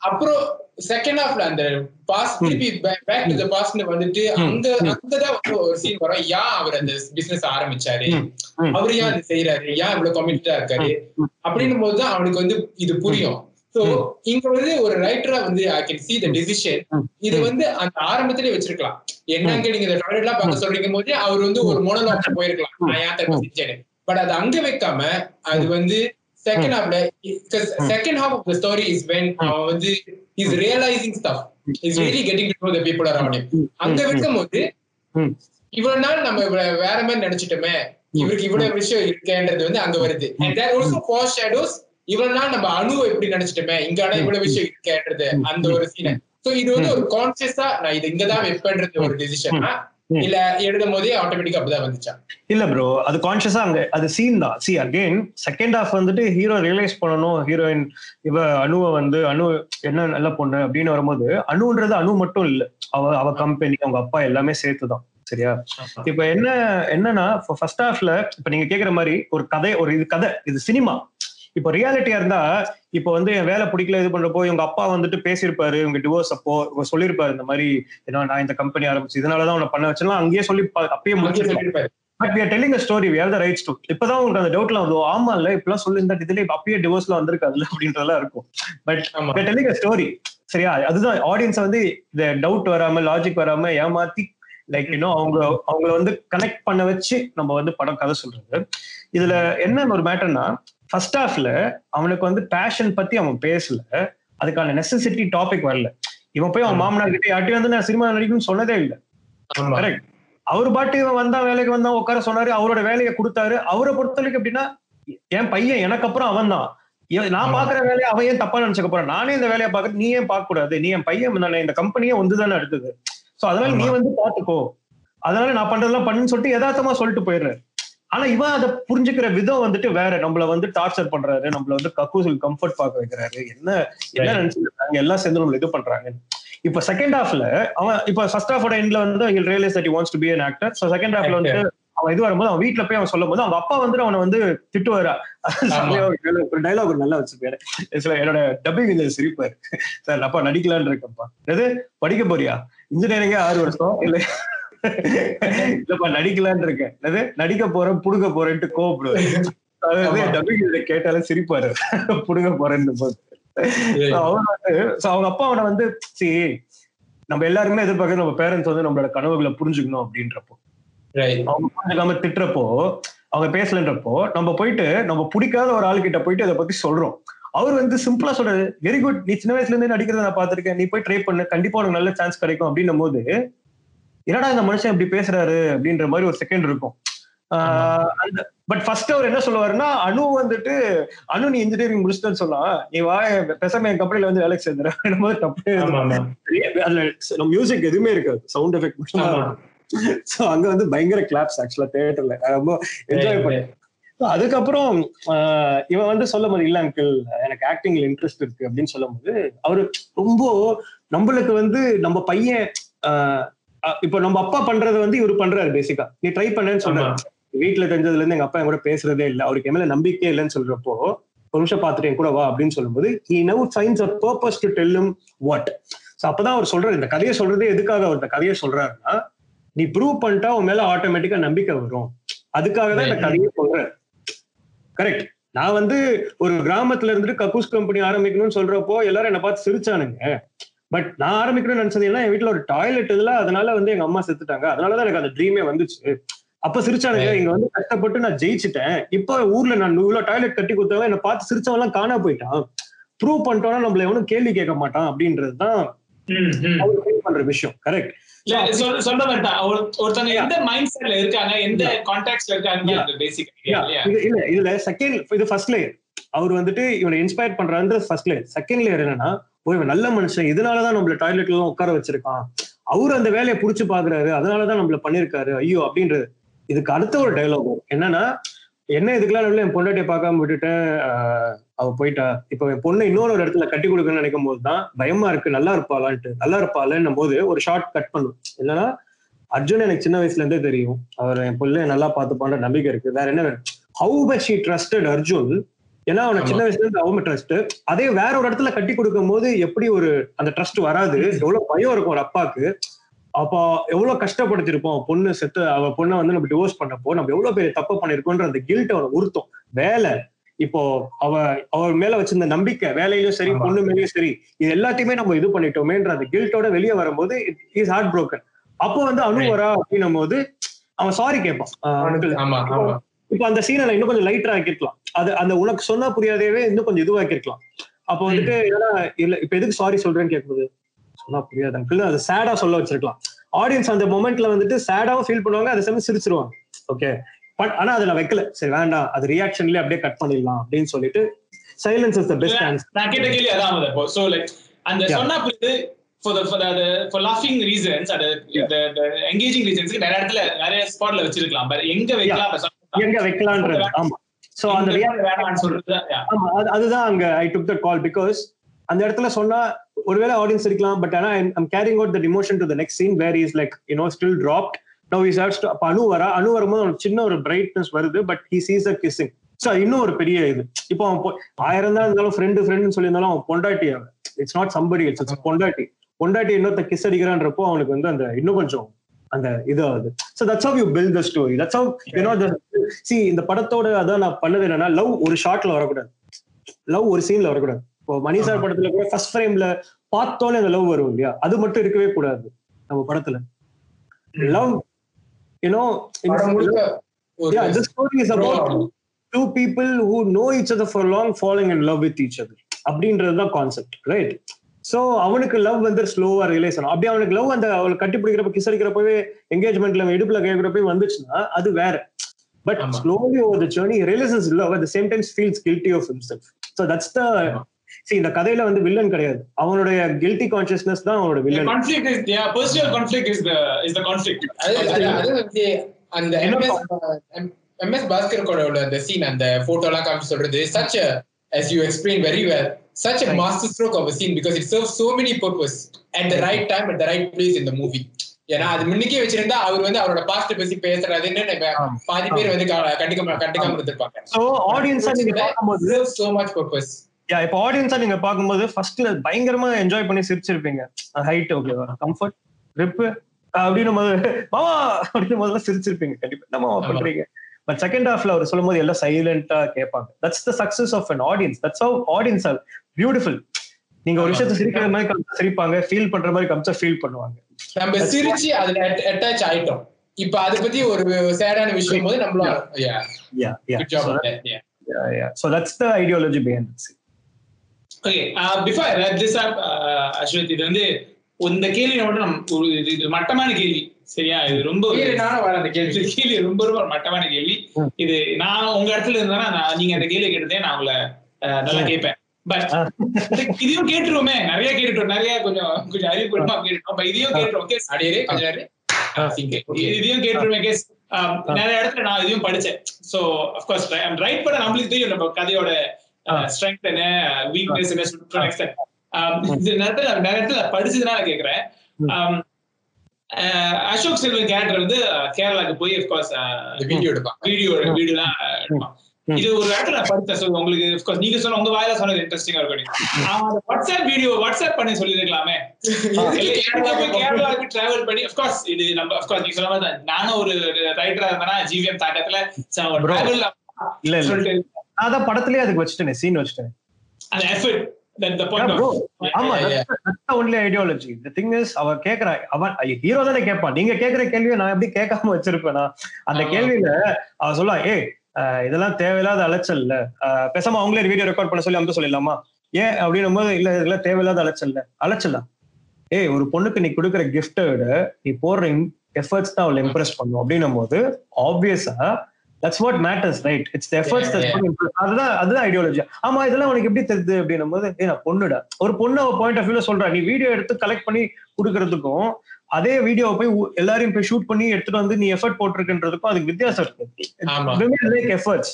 அப்புறம் செகண்ட் ஹாஃப்ல அந்த பாஸ் திருப்பி பேக் டு த பாஸ்ட்னு வந்துட்டு அங்க அங்கதான் வந்து ஒரு சீன் வரும். ஏன் அவர் அந்த பிசினஸ் ஆரம்பிச்சாரு. அவர் ஏன் அது செய்யறாரு ஏன் இவ்வளவு கமிட்டடா இருக்காரு? அப்படின்னும் போதுதான் அவனுக்கு வந்து இது புரியும். சோ இங்க வந்து ஒரு ரைட்டரா வந்து I can see the decision. ம். இது வந்து அந்த ஆரம்பத்திலே வச்சிருக்கலாம். என்னங்க நீங்க இந்த டாய்லெட் எல்லாம் பார்க்க சொல்றீங்க போது அவர் வந்து ஒரு மோனோலாக் போயிருக்கலாம். நான் ஏன் தப்பு செஞ்சேன்னு. பட் அது அங்க வைக்காம அது வந்து செகண்ட் ஹாஃப்ல second half of the story is when அவன் வந்து is realising stuff is really getting to know the people around him அங்க வைக்கும் போது ம். இவ்வளவு நாள் நம்ம வேற மாதிரி நினைச்சிட்டோமே இவருக்கு இவ்வளவு விஷயம் இருக்கேன்றது வந்து அங்க வருது. And there also for shadows இவ்வளவு நாள் நம்ம அணுவை எப்படி நினைச்சிட்டோமே இங்க ஆனா இவ்வளவு விஷயம் இருக்கேன்றது அந்த ஒரு சீனை சோ இது வந்து ஒரு கான்சியஸா நான் இது இங்கதான் வைப்பேன்றது ஒரு டிசிஷனா இல்ல எழுதும் போதே ஆட்டோமேட்டிக்கா அப்படிதான் வந்துச்சா? இல்ல ப்ரோ அது கான்சியஸா அங்க அது சீன் தான். சி அகைன் செகண்ட் ஹாஃப் வந்துட்டு ஹீரோ ரியலைஸ் பண்ணணும் ஹீரோயின் இவ அணுவை வந்து அணு என்ன நல்ல பொண்ணு அப்படின்னு வரும்போது அணுன்றது அணு மட்டும் இல்ல. அவ அவ கம்பெனி அவங்க அப்பா எல்லாமே சேர்த்துதான் சரியா? இப்ப என்ன என்னன்னா ஃபர்ஸ்ட் ஹாஃப்ல இப்ப நீங்க கேக்குற மாதிரி ஒரு கதை ஒரு இது கதை இது சினிமா இப்போ ரியாலிட்டியா இருந்தா இப்போ வந்து என் வேலை பிடிக்கல இது பண்றப்போ இவங்க அப்பா வந்துட்டு பேசியிருப்பாரு இவங்க டிவோர்ஸ் அப்போ இவங்க சொல்லியிருப்பாரு இந்த மாதிரி ஏன்னா நான் இந்த கம்பெனி ஆரம்பிச்சு இதனாலதான் உன்னை பண்ண வச்சலாம் அங்கேயே சொல்லி அப்பயே முடிச்சிருப்பாரு. But we are telling a story we have the rights to. இப்பதான் உங்களுக்கு அந்த டவுட்ல வந்து ஆமா இல்ல இப்பெல்லாம் சொல்லி இந்த இதுல இப்ப அப்பயே டிவோர்ஸ்ல வந்திருக்காதுல்ல அப்படின்றதெல்லாம் இருக்கும். பட் ஆமா. we are telling a story. சரியா? அதுதான் ஆடியன்ஸ் வந்து இந்த டவுட் வராம லாஜிக் வராம ஏமாத்தி லைக் இன்னும் அவங்க அவங்கள வந்து கனெக்ட் பண்ண வச்சு நம்ம வந்து படம் கதை சொல்றது. இதுல என்ன ஒரு மேட்டர்னா ஃபர்ஸ்ட் ஹாஃப்ல அவனுக்கு வந்து பேஷன் பத்தி அவன் பேசல. அதுக்கான நெசசிட்டி டாபிக் வரல. இவன் போய் அவன் மாமனார் கிட்ட யார்ட்டையும் வந்து நான் சினிமா நடிக்கணும்னு சொன்னதே இல்லை. கரெக்ட் அவர் பாட்டு இவன் வந்தா வேலைக்கு வந்தா உட்கார சொன்னாரு. அவரோட வேலையை கொடுத்தாரு. அவரை பொறுத்தவரைக்கும் எப்படின்னா என் பையன் எனக்கு அப்புறம் அவன் தான். நான். பாக்குற வேலையை அவன் ஏன் தப்பா நினைச்சுக்க போறான்? நானே இந்த வேலையை பாக்குறது நீ ஏன் பார்க்க கூடாது நீ என் பையன் இந்த கம்பெனியே வந்து தானே அடுத்தது சோ அதனால நீ. வந்து பாத்துக்கோ. அதனால நான் பண்றதெல்லாம் பண்ணுன்னு சொல்லிட்டு யதார்த்தமா சொல்லிட்டு போயிடுறாரு. ஆனா இவன் அதை புரிஞ்சுக்கிற விதம் வந்துட்டு வேற. நம்மள வந்து டார்ச்சர் பண்றாரு நம்மள வந்து கக்கூசில் கம்ஃபர்ட் பார்க்க வைக்கிறாரு. என்ன என்ன. நினைச்சிருக்காங்க? எல்லாம் சேர்ந்து நம்மள இது பண்றாங்க. இப்ப செகண்ட் ஹாஃப்ல அவன் இப்ப ஃபர்ஸ்ட் ஹாஃபோட எண்ட்ல வந்து he'll realise that wants to be an actor so second ஹாஃப்ல வந்து அவன் இது வரும்போது அவன் வீட்ல போய் அவன் சொல்லும் போது அவங்க அப்பா வந்து அவனை வந்து திட்டுவாரா? ஒரு டைலாக் நல்லா வச்சிருப்பாரு. சில என்னோட டப்பிங் இந்த சிரிப்பாரு. சார் அப்பா நடிக்கலான்னு இருக்கேன்ப்பா. எது படிக்க போறியா? இன்ஜினியரிங்கே ஆறு வருஷம்? இல்ல இல்லப்பா நடிக்கலான்னு இருக்கேன். எது நடிக்க போறேன் புடுங்க போறேன்ட்டு கோவப்படுவாரு அதாவது ஆமா. டப்பிங் இதை கேட்டாலே சிரிப்பாரு. புடுங்க போறேன்னு போது. அவங்க அப்பா அவனை வந்து see நம்ம எல்லாருமே எதிர்பார்க்கறது நம்ம பேரண்ட்ஸ் வந்து நம்மளோட கனவுகளை புரிஞ்சுக்கணும் அப்படின்றப்போ. அவங்க புரிஞ்சுக்காம திட்டுறப்போ அவங்க பேசலன்றப்போ நம்ம போயிட்டு நம்ம பிடிக்காத ஒரு ஆள் கிட்ட போயிட்டு அதை பத்தி சொல்றோம். அவர் வந்து சிம்பிளா சொல்றாரு வெரி குட் நீ சின்ன வயசுல இருந்தே நடிக்கிறத நான் பார்த்திருக்கேன். நீ போய் ட்ரை பண்ணு. கண்டிப்பா உனக்கு நல்ல சான்ஸ் கிடைக்கும். அப்படின்னும் போது என்னடா இந்த மனுஷன் இப்படி பேசுறாரு அப்படின்ற மாதிரி ஒரு செகண்ட் இருக்கும். பட் ஃபர்ஸ்ட் அவர் என்ன சொல்லுவாருன்னா அனு வந்துட்டு அனு நீ இன்ஜினியரிங் முடிச்சுட்டேன்னு சொல்லலாம் நீ வா பெசாம என் கம்பெனில வந்து வேலைக்கு சேர்ந்துற போது தப்பு அதுல மியூசிக் எதுவுமே இருக்காது. சவுண்ட் எஃபெக்ட் மட்டும். சோ அங்க வந்து பயங்கர கிளாப்ஸ் ஆக்சுவலா தியேட்டர்ல ரொம்ப என்ஜாய் பண்ணேன். So, அதுக்கப்புறம் ஆஹ், இவன் வந்து சொல்லும் போது இல்ல அங்கிள் எனக்கு ஆக்டிங்ல இன்ட்ரெஸ்ட் இருக்கு. அப்படின்னு சொல்லும் போது அவரு ரொம்ப நம்மளுக்கு வந்து நம்ம பையன் இப்போ நம்ம அப்பா பண்றது வந்து இவர் பண்றாரு பேசிக்கா நீ ட்ரை பண்ணேன்னு சொல்றாரு வீட்டுல தெரிஞ்சதுல இருந்து எங்க அப்பா என் கூட பேசுறதே இல்லை. அவருக்கு என் மேல நம்பிக்கையே இல்லைன்னு சொல்றப்போ ஒரு நிமிஷம் பார்த்துட்டு என் கூட வா அப்படின்னு சொல்லும்போது he now finds a purpose to tell him what. So அப்பதான் அவர் சொல்றாரு. இந்த கதையை சொல்றதே எதுக்காக அவர் இந்த கதையை சொல்றாருன்னா நீ ப்ரூவ் பண்ணிட்டா உன் மேல ஆட்டோமேட்டிக்கா நம்பிக்கை வரும். அதுக்காக தான் இந்த கதையை சொல்றாரு கரெக்ட் நான் வந்து ஒரு கிராமத்துல இருந்துட்டு கக்கூஸ் கம்பெனி ஆரம்பிக்கணும்னு சொல்றப்போ எல்லாரும் என்ன பார்த்து சிரிச்சானுங்க. பட் நான் ஆரம்பிக்கணும்னு நினைச்சது எல்லாம் என் வீட்டுல ஒரு டாய்லெட் இதுல அதனால வந்து எங்க அம்மா செத்துட்டாங்க. அதனாலதான் எனக்கு அந்த ட்ரீமே வந்துச்சு. அப்ப சிரிச்சானுங்க இங்க வந்து கஷ்டப்பட்டு நான் ஜெயிச்சிட்டேன். இப்போ ஊர்ல நான் இவ்வளவு டாய்லெட் கட்டி கொடுத்தவன் என்ன பார்த்து சிரிச்சவன் எல்லாம் காணா போயிட்டான். ப்ரூவ் பண்ணிட்டோம்னா நம்மள எவனும் கேள்வி கேட்க மாட்டான் அப்படின்றதுதான் feel பண்ற விஷயம். கரெக்ட் ஒருத்தங்க எந்த மைண்ட் செட்ல இருக்காங்க எந்த கான்டாக்ட்ல இருக்காங்க இல்ல இதுல செகண்ட் இது ஃபர்ஸ்ட் லேயர் அவர் வந்துட்டு இவனை இன்ஸ்பயர் பண்றான்றது ஃபர்ஸ்ட் லேயர் செகண்ட் லேயர் என்னன்னா ஓ இவன் நல்ல மனுஷன். இதனாலதான் நம்மள டாய்லெட்ல எல்லாம் உட்கார வச்சிருக்கான். அவர் அந்த வேலையை புடிச்சு பாக்குறாரு. அதனாலதான் நம்மள பண்ணிருக்காரு. ஐயோ அப்படின்றது. இதுக்கு அடுத்த ஒரு டைலாக் என்னன்னா என்ன இதுக்கெல்லாம் நடுவுல என் பொண்டாட்டியை பார்க்காம விட்டுட்டேன். அவ போயிட்டா. இப்ப என் பொண்ணு இன்னொரு ஒரு இடத்துல கட்டி கொடுக்கணும்னு நினைக்கும் போது தான் பயமா இருக்கு. நல்லா இருப்பாளான்ட்டு. நல்லா இருப்பாளன்னும் போது ஒரு ஷார்ட் கட் பண்ணும். என்னன்னா அர்ஜுன் எனக்கு சின்ன வயசுல இருந்தே தெரியும். அவர் என் பிள்ளை நல்லா பார்த்துப்பான்ற நம்பிக்கை இருக்கு. வேற என்ன வேணும்? How but she trusted Arjun ஏன்னா அவனை சின்ன வயசுல இருந்து அவங்க ட்ரஸ்ட் அதே வேற ஒரு இடத்துல கட்டி கொடுக்கும் போது எப்படி ஒரு அந்த ட்ரஸ்ட் வராது? எவ்வளவு பயம் இருக்கும் ஒரு அப்பாக்கு அப்போ எவ்வளவு கஷ்டப்படுத்திருப்போம். பொண்ணு செத்து அவ பொண்ணை வந்து நம்ம டிவோர்ஸ் பண்ணப்போ நம்ம எவ்வளவு பெரிய தப்பு பண்ணிருக்கோன்ற அந்த கில்ட் அவனை உறுத்தும். வேலை. இப்போ அவ அவர் மேல வச்சிருந்த நம்பிக்கை வேலையிலும் சரி. பொண்ணு மேலயும் சரி இது எல்லாத்தையுமே நம்ம இது பண்ணிட்டோமேன்ற அந்த கில்ட்டோட வெளியே வரும்போது இஸ் ஹார்ட் broken அப்போ வந்து அனு வரா அப்படின்னும் போது அவன் சாரி கேட்பான் இப்போ அந்த சீனை இன்னும் கொஞ்சம் லைட்டரா ஆக்கிருக்கலாம் அது அந்த உனக்கு சொன்னா புரியாதவே இன்னும் கொஞ்சம் இதுவாக்கிருக்கலாம் அப்போ வந்துட்டு ஏன்னா இல்ல இப்ப எதுக்கு சாரி சொல்றேன்னு கேட்கும்போது சொன்னா புரியாது. அங்கிள் அது சேடா சொல்ல வச்சிருக்கலாம். ஆடியன்ஸ் அந்த மொமெண்ட்ல வந்துட்டு சேடாவும் ஃபீல் பண்ணுவாங்க அதே சமயம் சிரிச்சிருவாங்க. ஓகே பட் ஆனா அதுல வைக்கல. சரி வேண்டாம். அது ரியாக்ஷன்லயே அப்படியே கட் பண்ணிடலாம் அப்படின்னு சொல்லிட்டு silence is the best answer நான் கேட்ட கேள்வி அதான் இப்போ. சோ லைக் அந்த. சொன்னா புரியுது for the for the for லாஃபிங் reasons அது எங்கேஜிங் ரீசன்ஸ்க்கு நிறைய இடத்துல நிறைய ஸ்பாட்ல வச்சிருக்கலாம். பட் எங்க வைக்கலாம் அதை எங்க வைக்கலான்றது. ஆமா. சோ அந்த அதுதான் அங்க ஐ டுக் த கால் பிகாஸ் அந்த இடத்துல சொன்னா ஒருவேளை ஆடியன்ஸ் இருக்கலாம் பட் ஆனா I'm carrying out the emotion to the next scene where is like you know still dropped now is haves அப்ப அணு வரா அணு வரும்போது அவனுக்கு சின்ன ஒரு பிரைட்னஸ் வருது but he sees a kissing so இன்னும் ஒரு பெரிய இது. இப்போ அவன் ஆயிரம் தான் இருந்தாலும் ஃப்ரெண்டு ஃப்ரெண்டுன்னு சொல்லியிருந்தாலும் அவன் பொண்டாட்டி அவன். இட்ஸ் நாட் சம்படி இட்ஸ் பொண்டாட்டி. பொண்டாட்டி இன்னொருத்த கிஸ் அடிக்கிறான்றப்போ அவனுக்கு வந்து அந்த இன்னும் கொஞ்சம் அந்த இது ஆகுது so that's how you build the story that's how you know see இந்த படத்தோட அதான் நான் பண்ணது என்னன்னா லவ் ஒரு ஷார்ட்ல வரக்கூடாது. லவ் ஒரு சீன்ல வரக்கூடாது. இப்போ மணி சார் படத்துல கூட ஃபர்ஸ்ட் ஃப்ரேம்ல பார்த்தோன்னே அந்த லவ் வரும் இல்லையா? அது மட்டும் இருக்கவே கூடாது நம்ம படத்துல. Love you know is about Throughout. two people who know each other for long falling in love with each other. அப்படின்றது தான் கான்செப்ட் ரைட் சோ அவனுக்கு லவ் வந்து ஸ்லோவா ரியலைஸ் ஆகும் அப்படி அவனுக்கு லவ் அந்த அவளை கட்டி பிடிக்கிறப்ப கிஸ் அடிக்கிறப்பவே என்கேஜ்மெண்ட்ல இடுப்புல கேட்கிறப்பவே வந்துச்சுன்னா அது வேற. But. Slowly over the journey realises love at same times feels guilty of himself. So that's the see இந்த கதையில வந்து வில்லன் கிடையாது. அவனுடைய கில்ட்டி கான்சியஸ்னஸ் தான் அவனோட The villain conflict is yeah personal conflict is the is the conflict. அது அந்த MS MS பாஸ்கரோட உள்ள அந்த சீன் அந்த போட்டோ எல்லாம் காமிச்சு சொல்றது such a as you explained very well such a master stroke of a scene because it serves so many purpose at the right time at the right place in the movie. ஏன்னா அது முன்னுக்கே வச்சிருந்தா அவர் வந்து அவரோட past பத்தி பேசுறதுன்னு பாதி பேர் வந்து கண்டுக்காம கண்டுக்காம இருந்திருப்பாங்க. ஸோ ஆடியன்ஸா நீங்க பார்க்கும்போது so much purpose. யா இப்போ ஆடியன்ஸா நீங்க பார்க்கும்போது ஃபர்ஸ்ட்ல பயங்கரமா என்ஜாய் பண்ணி சிரிச்சிருப்பீங்க. ஹைட் ஓகே கம்ஃபர்ட் ரிப்பு அப்படின்னு போது மாமா அப்படின்னு முதல்ல சிரிச்சிருப்பீங்க. கண்டிப்பா. என்ன மாமா பண்றீங்க? பட் செகண்ட் ஹாஃப்ல அவர் சொல்லும் போது எல்லாம் சைலண்டா கேட்பாங்க. That's the success of an audience that's how audience are beautiful நீங்க ஒரு விஷயத்தை சிரிக்கிற மாதிரி காமிச்சா சிரிப்பாங்க ஃபீல் பண்ற மாதிரி காமிச்சா ஃபீல் பண்ணுவாங்க. நம்ம சிரிச்சு அதுல அட்டாச் ஆயிட்டோம். இப்ப அதை பத்தி ஒரு சேடான விஷயம் போது நம்மளும் ideology behind okay before this Ashwath இது வந்து இந்த கேள்வி மட்டும் நம்ம ஒரு மட்டமான கேள்வி. சரியா? இது ரொம்ப அந்த கேள்வி. கேள்வி ரொம்ப ரொம்ப மட்டமான கேள்வி. இது நான் உங்க இடத்துல இருந்தா நான் நீங்க அந்த கேள்வி கேட்டதே நான் உங்களை நல்லா கேட்பேன். பட் இதையும் கேட்டுருவோமே. நிறைய கேட்டுட்டோம் நிறைய கொஞ்சம் கொஞ்சம் அறிவுபூர்வமா கேட்டுட்டோம் இதையும் கேட்டுருவோம். கேஸ் அடியே கொஞ்ச நேரம் இதையும் கேட்டுருமே கேஸ் நிறைய இடத்துல நான் இதையும் படிச்சேன். சோ அப்கோர்ஸ் ரைட் பண்ண நம்மளுக்கு தெரியும் நம்ம கதையோட ஸ்ட்ரென்த் என்ன வீக்னஸ் என்ன நிறைய இடத்துல படிச்சதுனால கேக்குறேன் அசோக் செல்வன் கேரக்டர் வந்து கேரளாக்கு போய் அப்கோர்ஸ் இந்த வீடியோ எடுப்பான் வீடியோ வீடியோலாம் எடுப்பான். இது ஒரு இடத்துல படித்தேன் so உங்களுக்கு நீங்க சொன்ன உங்க வாயில சொன்னது இன்ட்ரெஸ்டிங்கா இருக்கும் அவன் அந்த வாட்ஸ்அப் வீடியோ வாட்ஸ்அப் பண்ணி சொல்லிருக்கலாமே கேரளாவுக்கு கேரளாவுக்கு டிராவல் பண்ணி course இது நம்ம course நீங்க சொன்ன மாதிரி நானும் ஒரு ரைட்டரா இருந்தேன்னா ஜிவிஎம் தாக்கத்துல. டிராவல் இல்ல இல்ல. சொல்லிட்டு நான் தான் படத்துலயே அதுக்கு வச்சுட்டேனே சீன் வச்சுட்டேன். அந்த effort that the point Yeah, of bro. ஆமா Yeah, yeah. that's only ideology the thing is அவ கேக்குறா அவன் ஹீரோ தானே கேட்பான். நீங்க கேக்குற கேள்வியை நான் எப்படி கேட்காம வச்சிருப்பேனா? அந்த. கேள்வியில அவ சொல்லுவா ஏய் அஹ், இதெல்லாம் தேவையில்லாத அலைச்சல்ல அஹ், பேசாம அவங்களே வீடியோ ரெக்கார்ட் பண்ண சொல்லி அமுக்க சொல்லிடலாமா? ஏன் அப்படின்னும் போது இல்ல இதெல்லாம் தேவையில்லாத அலைச்சல்ல அலைச்சலா? ஏய் ஒரு பொண்ணுக்கு நீ கொடுக்குற கிஃப்டை விட நீ போடுற எஃபர்ட்ஸ் தான் அவளை இம்ப்ரெஸ் பண்ணும். அப்படின்னும் போது ஆப்வியஸா that's what matters right it's efforts. அதுதான் அதுதான் ஐடியாலஜி ஆமா இதெல்லாம் உனக்கு எப்படி தெரியுது அப்படின்னும் போது ஏ நான் பொண்ணுடா. ஒரு பொண்ணு அவ பாயிண்ட் ஆஃப் வியூல சொல்றா நீ வீடியோ எடுத்து கலெக்ட் பண்ணி கொடுக்கறதுக்கும் அதே வீடியோவை போய் எல்லாரையும் போய் ஷூட் பண்ணி எடுத்துட்டு வந்து நீ எஃபர்ட் போட்டிருக்குன்றதுக்கும் அதுக்கு வித்தியாசம். இருக்கு. லைக் எஃபர்ட்ஸ்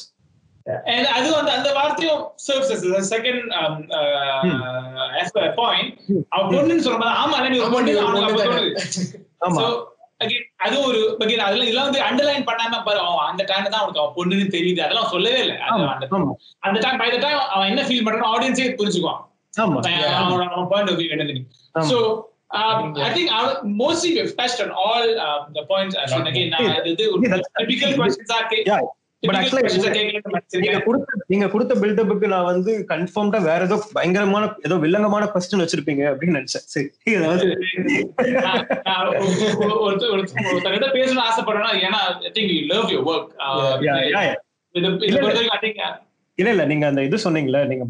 And அது வந்து அந்த வார்த்தையும் serves as the second um, uh, as a point. அவ பொண்ணுன்னு சொல்லும்போது ஆமா நீ ஒரு ஆமா, பொண்ணு. ஆமா. அது ஒரு again, அதுல இதெல்லாம் வந்து அண்டர்லைன் பண்ணாம பாரு. அவன் அந்த டைம் தான் அவனுக்கு அவன் பொண்ணுன்னு தெரியுது. அதெல்லாம் சொல்லவே இல்லை. அந்த- டைம் பை த டைம் அவன் என்ன ஃபீல் பண்றானோ ஆடியன்ஸே புரிஞ்சுக்குவான். ஆமா. அவனோட அவன் பாயிண்ட் ஆஃப் வியூ என்னது ஆமா. So I think our, mostly we've touched on all uh, the points. Ashwin. Again, நான் இது ஒரு Yeah, that's- actually, நீங்க கொடுத்த நீங்க கொடுத்த பில்டப்புக்கு நான் வந்து கன்ஃபார்ம்டா வேற ஏதோ பயங்கரமான ஏதோ வில்லங்கமான கொஸ்டின் வச்சிருப்பீங்க அப்படின்னு நினைச்சேன். சரி அதாவது பேசணும்னு ஆசைப்படுறேன்னா ஏன்னா I think you love your work இல்ல, இல்ல இல்ல நீங்க அந்த இது சொன்னீங்கல்ல நீங்க oh,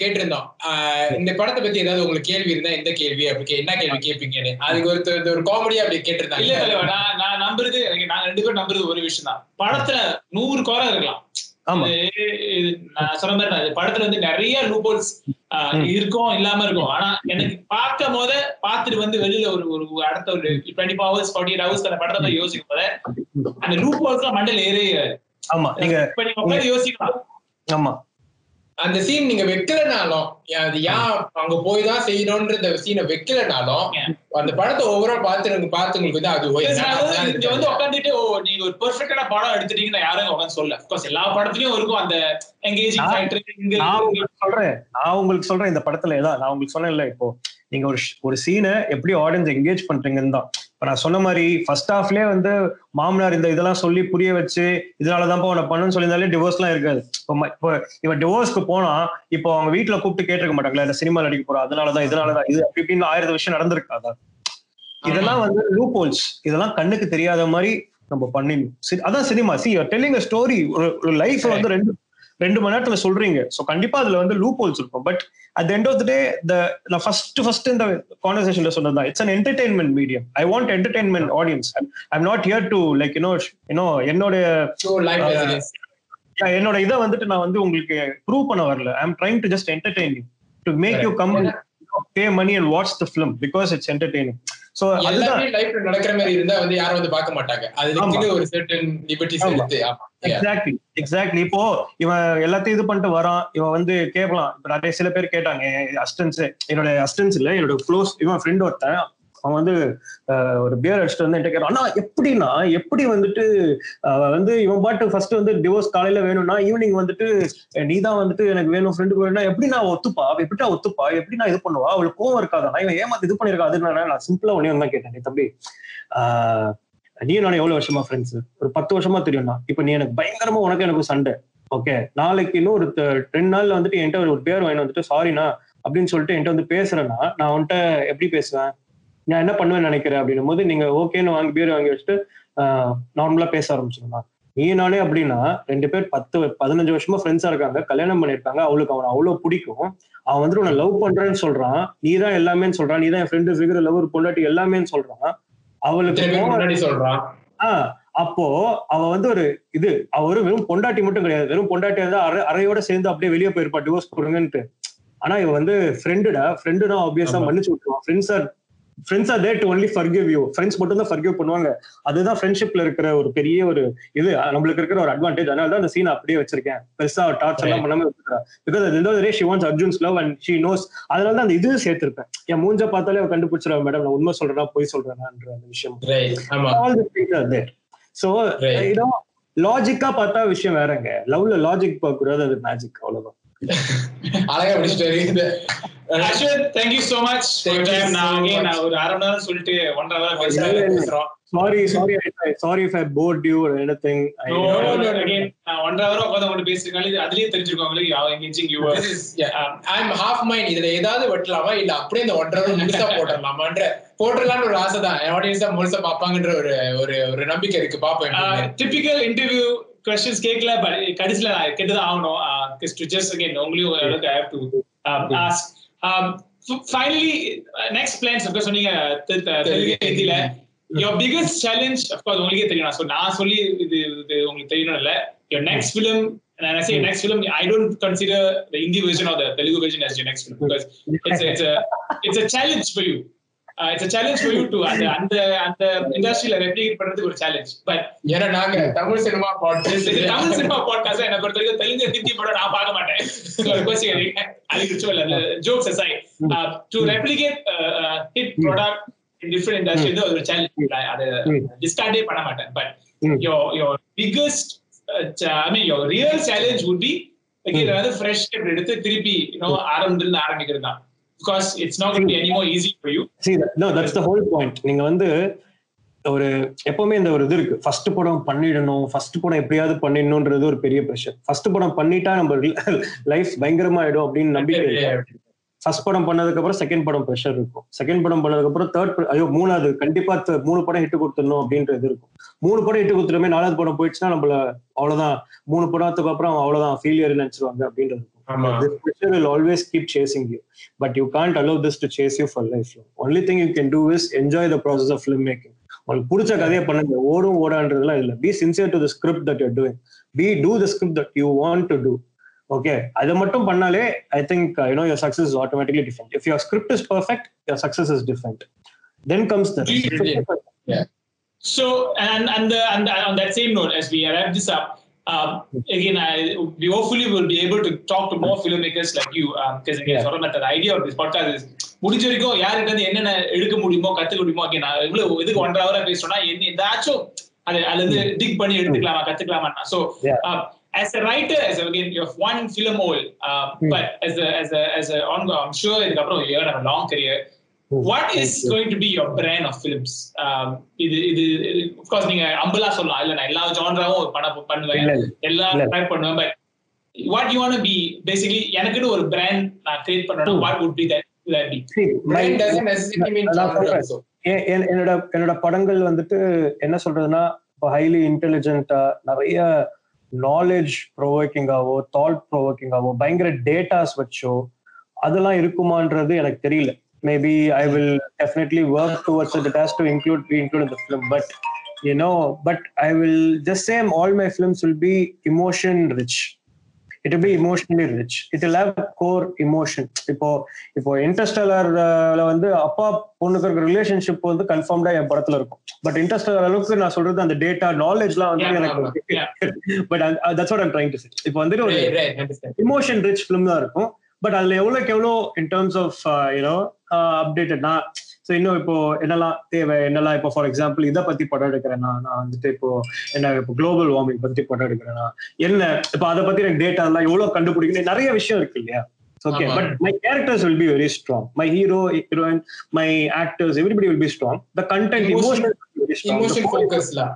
கேட்டிருந்தோம். ஆஹ் இந்த படத்தை பத்தி ஏதாவது உங்களுக்கு கேள்வி இருந்தா எந்த கேள்வி? அப்படி கே- என்ன கேள்வி கேட்பீங்கன்னு அதுக்கு ஒரு ஒரு காமெடியா அப்படி இல்ல கேட்டிருந்தாங்க தலைவா, நான் நான் நம்புறது எனக்கு நாங்க ரெண்டு பேரும் நம்புறது ஒரு விஷயம் தான். படத்துல நூறு குறை இருக்கலாம். ஆமா. இது இது நான் சொன்ன மாதிரி படத்துல வந்து நிறைய லூபோல்ஸ் இருக்கும் இல்லாம இருக்கும். ஆனா எனக்கு பார்க்கும் போத பார்த்துட்டு வந்து வெளியில ஒரு ஒரு அடுத்த ஒரு twenty hours forty eight hours அந்த படத்தை யோசிக்கும் போத அந்த லூபோல்ஸ் எல்லாம் மண்டல ஏறே. ஆமா நீங்க யோசிக்கலாம் ஆமா. அந்த சீன் நீங்க வைக்கலனாலும் அது ஏன் அங்க போய் தான் செய்யணும்ன்ற இந்த சீனை வைக்கலனாலும் அந்த படத்தை ஓவரால் பார்த்து பார்த்து உங்களுக்கு வந்து அது இங்க? வந்து உட்காந்துட்டு ஓ நீங்க ஒரு பெர்ஃபெக்டான படம் எடுத்துட்டீங்கன்னு யாரும் உட்காந்து சொல்ல கோர்ஸ் எல்லா படத்துலயும் இருக்கும் அந்த எங்கேஜிங் சொல்றேன். நான் உங்களுக்கு சொல்றேன் இந்த படத்துல ஏதான் நான் உங்களுக்கு சொன்னேன்ல இப்போ நீங்க ஒரு ஒரு சீனை எப்படி ஆடியன்ஸ் என்கேஜ் பண்றீங்கன்னு தான். இப்ப நான் சொன்ன மாதிரி ஃபர்ஸ்ட் ஹாஃப்லயே வந்து மாமனார் இந்த இதெல்லாம் சொல்லி புரிய வச்சு இதனாலதான் உன பண்ணுன்னு சொல்லியிருந்தாலே டிவோர்ஸ் எல்லாம் இருக்காது. இப்போ இவன் டிவோர்ஸ்க்கு போனா இப்போ அவங்க வீட்டுல கூப்பிட்டு கேட்டிருக்க மாட்டாங்களா இந்த சினிமா நடிக்க போறோம் அதனாலதான் இதனாலதான் இது அப்படி இப்படின்னு ஆயிரம் விஷயம் நடந்திருக்காதா? இதெல்லாம் வந்து லூப் ஹோல்ஸ் இதெல்லாம் கண்ணுக்கு தெரியாத மாதிரி நம்ம பண்ணிடணும். அதான் சினிமா. சி டெல்லிங் ஸ்டோரி ஒரு லைஃப் வந்து ரெண்டு ரெண்டு மணி நேரத்துல சொல்றீங்க. சோ கண்டிப்பா அதுல வந்து லூப் ஹோல்ஸ் இருக்கும் but at end of the day the நான் ஃபர்ஸ்ட் ஃபர்ஸ்ட் இந்த கான்வர்சேஷன்ல சொன்னதுதான். It's an entertainment medium I want entertainment audience I'm not here to like you know you know என்னோட yeah, என்னோட இதை வந்துட்டு நான் வந்து உங்களுக்கு ப்ரூவ் பண்ண வரல. I am trying to just entertain you to make you come pay money and watch the film because it's entertaining so அதுதான். லைஃப்ல நடக்கிற மாதிரி இருந்தா வந்து யாரும் வந்து பார்க்க மாட்டாங்க. அதுக்குன்னு ஒரு liberties ஆமா. எடுத்து. எக்ஸாக்ட்லி எக்ஸாக்ட்லி இப்போ இவன் எல்லாத்தையும் இது பண்ணிட்டு வரான். இவன் வந்து கேட்கலாம். இப்ப நிறைய சில பேர் கேட்டாங்க அஸ்டன்ஸ் என்னோட அஸ்டன்ஸ் இல்ல என்னோட க்ளோஸ் இவன் ஃப்ரெண்ட் ஒருத்தன். அவன் வந்து ஒரு பியர் அடிச்சுட்டு வந்து என்கிட்ட கேட்டான் ஆனா எப்படின்னா எப்படி வந்துட்டு வந்து இவன் பாட்டு ஃபர்ஸ்ட் வந்து டிவோர்ஸ் காலையில வேணும்னா ஈவினிங் வந்துட்டு நீ தான் வந்துட்டு எனக்கு வேணும் ஃப்ரெண்டுக்கு வேணும்னா எப்படி நான் ஒத்துப்பா? அவள் எப்படி நான் ஒத்துப்பா? எப்படி நான் இது பண்ணுவா? அவளுக்கு கோவம் இருக்காதா இவன் ஏமாத்து இது பண்ணிருக்கா அது நான் சிம்பிளா ஒன்னே தான் கேட்டேன் தம்பி ஆஹ், நீ நான் எவ்வளவு வருஷமா ஃப்ரெண்ட்ஸ் ஒரு பத்து வருஷமா தெரியும்னா இப்ப நீ எனக்கு பயங்கரமா உனக்கு எனக்கு சண்டை. ஓகே? நாளைக்கு இன்னும் ஒரு ரெண்டு நாள்ல வந்துட்டு என்கிட்ட ஒரு பேர் வாங்கி வந்துட்டு சாரிண்ணா அப்படின்னு சொல்லிட்டு என்கிட்ட வந்து பேசுறேன்னா நான் உன்கிட்ட எப்படி பேசுவேன்? நான் என்ன பண்ணுவேன்னு நினைக்கிறேன் அப்படின்னும் போது நீங்க ஓகேன்னு வாங்கி பேர் வாங்கி வச்சுட்டு நார்மலா பேச ஆரம்பிச்சிருந்தா நீ நானே அப்படின்னா ரெண்டு பேர் பத்து பதினஞ்சு வருஷமா ஃப்ரெண்ட்ஸா இருக்காங்க கல்யாணம் பண்ணிருக்காங்க அவளுக்கு அவனை அவ்வளவு பிடிக்கும். அவன் வந்துட்டு உன்னை லவ் பண்றேன்னு சொல்றான். நீ தான் எல்லாமே சொல்றான். நீ தான் என் ஃப்ரெண்டு ஃபிகர் லவ் பொண்டாட்டி எல்லாமே சொல்றான். அவளுக்கு சொல்றான். ஆஹ் அப்போ அவ வந்து ஒரு இது அவ ஒரு வெறும் பொண்டாட்டி மட்டும் கிடையாது. வெறும் பொண்டாட்டி வந்து அரை அறையோட சேர்ந்து அப்படியே வெளியே போயிருப்பா டிவோர்ஸ் கொடுங்கன்ட்டு ஆனா இவ வந்து ஃப்ரெண்டுடா ஃப்ரெண்டுனா ஆப்வியஸா. மன்னிச்சு விட்டுருவான். Friends are friends are that only forgive you friends மட்டும் தான் ஃபர்கிவ் பண்ணுவாங்க. அதுதான் ஃப்ரெண்ட்ஷிப்ல இருக்கிற ஒரு பெரிய ஒரு இது. நம்மளுக்கு இருக்கிற ஒரு அட்வான்டேஜ் அதனால தான் அந்த சீன் அப்படியே வச்சிருக்கேன். பெருசா டார்ச் எல்லாம் பண்ணாம வச்சிருக்கேன் பிகாஸ் அது இந்த ரே she wants Arjun's love and she knows அதனால தான் அந்த இது சேர்த்திருப்பேன். என் மூஞ்ச பார்த்தாலே அவ கண்டுபிடிச்சிருவா மேடம் நான் உண்மை சொல்றேனா பொய் சொல்றேனான்ற அந்த விஷயம். Know, லாஜிக்கா பார்த்தா விஷயம் வேறங்க. லவ்ல லாஜிக் பார்க்க கூடாது அது மேஜிக் அவ்வளவுதான். அழகா முடிச்சிட்டாரு. இது Ashwath thank you so much Thank you so நான் ஒரு அரை மணி நேரம் சொல்லிட்டு ஒன்றரை பேசுறேன். Sorry sorry sorry if I bored you நான் ஒன்றரை ஹவர் உட்காந்து உங்கள்ட்ட பேசிருக்காங்க அதுலயே தெரிஞ்சிருக்கும் உங்களுக்கு. I'm half mind. இதுல ஏதாவது வெட்டலாமா? இல்ல அப்படியே இந்த ஒன்றரை hour முழுசா போட்டுடலாமான்ற போட்டுடலாம்னு ஒரு ஆசை தான் ஆடியன்ஸ் தான் முழுசா பாப்பாங்கன்ற ஒரு ஒரு ஒரு நம்பிக்கை இருக்கு. பாப்பேன் Uh, typical questions கேட்கல but கடைசியில நான் கேட்டுதான் ஆகணும் uh, just again உங்களையும் ஓரளவுக்கு I have to um, ask um, f- finally uh, next plans of course சொன்னீங்க Telugu your biggest challenge of course உங்களுக்கே தெரியும் சொல் நான் சொல்லி இது இது உங்களுக்கு தெரியணும் இல்ல your next film and I say next film I don't consider the Hindi version or the Telugu version as your next film because it's it's a it's a challenge for you it's a challenge for you to அந்த அந்த அந்த இண்டஸ்ட்ரியில replicate பண்றதுக்கு ஒரு challenge but ஏன்னா நாங்க Tamil cinema இது Tamil cinema podcast என்ன பொறுத்த வரைக்கும் தெலுங்கு ஹிந்தி படம் நான் பார்க்க மாட்டேன். ஒரு கோச்சிக்கிறீங்க அதுக்கு சொல்ல jokes aside to replicate hit product in different industry வந்து ஒரு சேலஞ்ச் அது டிஸ்கார்டே பண்ண மாட்டேன். But. Your your biggest I mean your real challenge would be ஏதாவது ஃப்ரெஷ் எடுத்து திருப்பி இன்னும் ஆரம்பத்துல ஆரம்பிக்கிறது தான். Because it's not be any more easy for you see that, no that's the whole point. நீங்க வந்து ஒரு எப்பவுமே இந்த ஒரு இது இருக்கு. ஃபர்ஸ்ட் படம் பண்ணிடணும். ஃபர்ஸ்ட் படம் எப்படியாவது பண்ணிடணும்ன்றது ஒரு பெரிய ப்ரெஷர் ஃபர்ஸ்ட் படம் பண்ணிட்டா நம்ம லைஃப் பயங்கரமாயிடும் அப்படின்னு நம்பிக்கை. ஃபர்ஸ்ட் படம் பண்ணதுக்கு அப்புறம் செகண்ட் படம் ப்ரெஷர் இருக்கும். செகண்ட் படம் பண்ணதுக்கு அப்புறம் தேர்ட் ஐயோ மூணாவது கண்டிப்பா மூணு படம் ஹிட் கொடுத்துடணும் அப்படின்ற இது இருக்கும். மூணு படம் ஹிட் கொடுத்துருமே நாலாவது படம் போயிடுச்சுன்னா நம்மள அவ்வளவுதான். மூணு படத்துக்கு அப்புறம் அவ்வளவுதான். ஃபெயிலியர் நினைச்சிருவாங்க அப்படின்றது. இருக்கும் this pressure will always keep chasing you but you can't allow this to chase you for life only thing you can do is enjoy the process of filmmaking உங்களுக்கு பிடிச்ச கதையை பண்ணுங்க ஓடும் ஓடான்றதுலாம் இல்ல be sincere to the script that you're doing be to the script that you want to do okay அதை மட்டும் பண்ணாலே I think you know your success is automatically different if your script is perfect your success is different then comes the So, and and the, and the, on that same note, as we wrap this up, um, again, I we hopefully will be able to talk to more filmmakers like you, because again, Yeah. of the idea of this podcast is முடிஞ்ச வரைக்கும் இருந்து என்னென்ன எடுக்க முடியுமோ கத்துக்க முடியுமோ நான் இவ்வளவு இதுக்கு ஒன்றரை ஹவரா பேசுறோம்னா ஏதாச்சும் அது அதுல இருந்து டிக் பண்ணி எடுத்துக்கலாமா கத்துக்கலாமா um, as a writer as a, again you have one film all um, Hmm. but as a as a as a ongoing I'm sure இதுக்கப்புறம் you have a long career What is Thank you. going to be your brand of films? Um, இது இது of course நீங்க அம்பலா சொல்லலாம். இல்ல நான் எல்லா ஜான்ராவும் பண்ண பண்ணுவேன். எல்லா. ட்ரை பண்ணுவேன். But what you want be basically எனக்குன்னு ஒரு பிராண்ட் நான் கிரியேட் பண்ணனும் Hmm. What would be that be என்னோட என்னோட படங்கள் வந்துட்டு என்ன சொல்றதுன்னா இப்போ ஹைலி இன்டெலிஜென்ட்டா நிறைய நாலேஜ் ப்ரொவோக்கிங்காவோ தாட் ப்ரொவோக்கிங்காவோ பயங்கர டேட்டாஸ் வச்சோ அதெல்லாம் இருக்குமான்றது எனக்கு தெரியல. Maybe I will definitely work towards it has to include be include இந்த film but you know but I will just same all my films will be emotion rich it will be emotionally rich. It will have core emotion. இப்போ இப்போ இன்டர்ஸ்டலர்ல வந்து அப்பா பொண்ணுக்கு இருக்கிற relationship வந்து கன்ஃபார்ம்டா என் படத்துல இருக்கும். பட் இன்டர்ஸ்டலர் அளவுக்கு நான் சொல்றது அந்த டேட்டா நாலேஜ்லாம் வந்து எனக்கு. But that's what I'm trying to இப்போ வந்துட்டு ஒரு. இமோஷன் ரிச் ஃபிலிம் தான் இருக்கும். பட் அதுல எவ்வளவுக்கு எவ்வளோ in terms of you know அப்டேட்டட்னா so இன்னும் இப்போ என்னெல்லாம் தேவை? என்னெல்லாம் இப்போ ஃபார் எக்ஸாம்பிள் இதை பத்தி படம் எடுக்கிறேன்னா நான் வந்துட்டு இப்போ என்ன இப்போ குளோபல் வார்மிங் பத்தி படம் எடுக்கிறேன்னா என்ன இப்போ அதை பத்தி எனக்கு டேட்டா எல்லாம் எவ்வளவு கண்டுபிடிக்கணும்? நிறைய விஷயம் இருக்கு இல்லையா? Okay. But my characters will be very strong my hero heroine my actors everybody will be strong the content Emotion- emotion very Emotion strong focus la.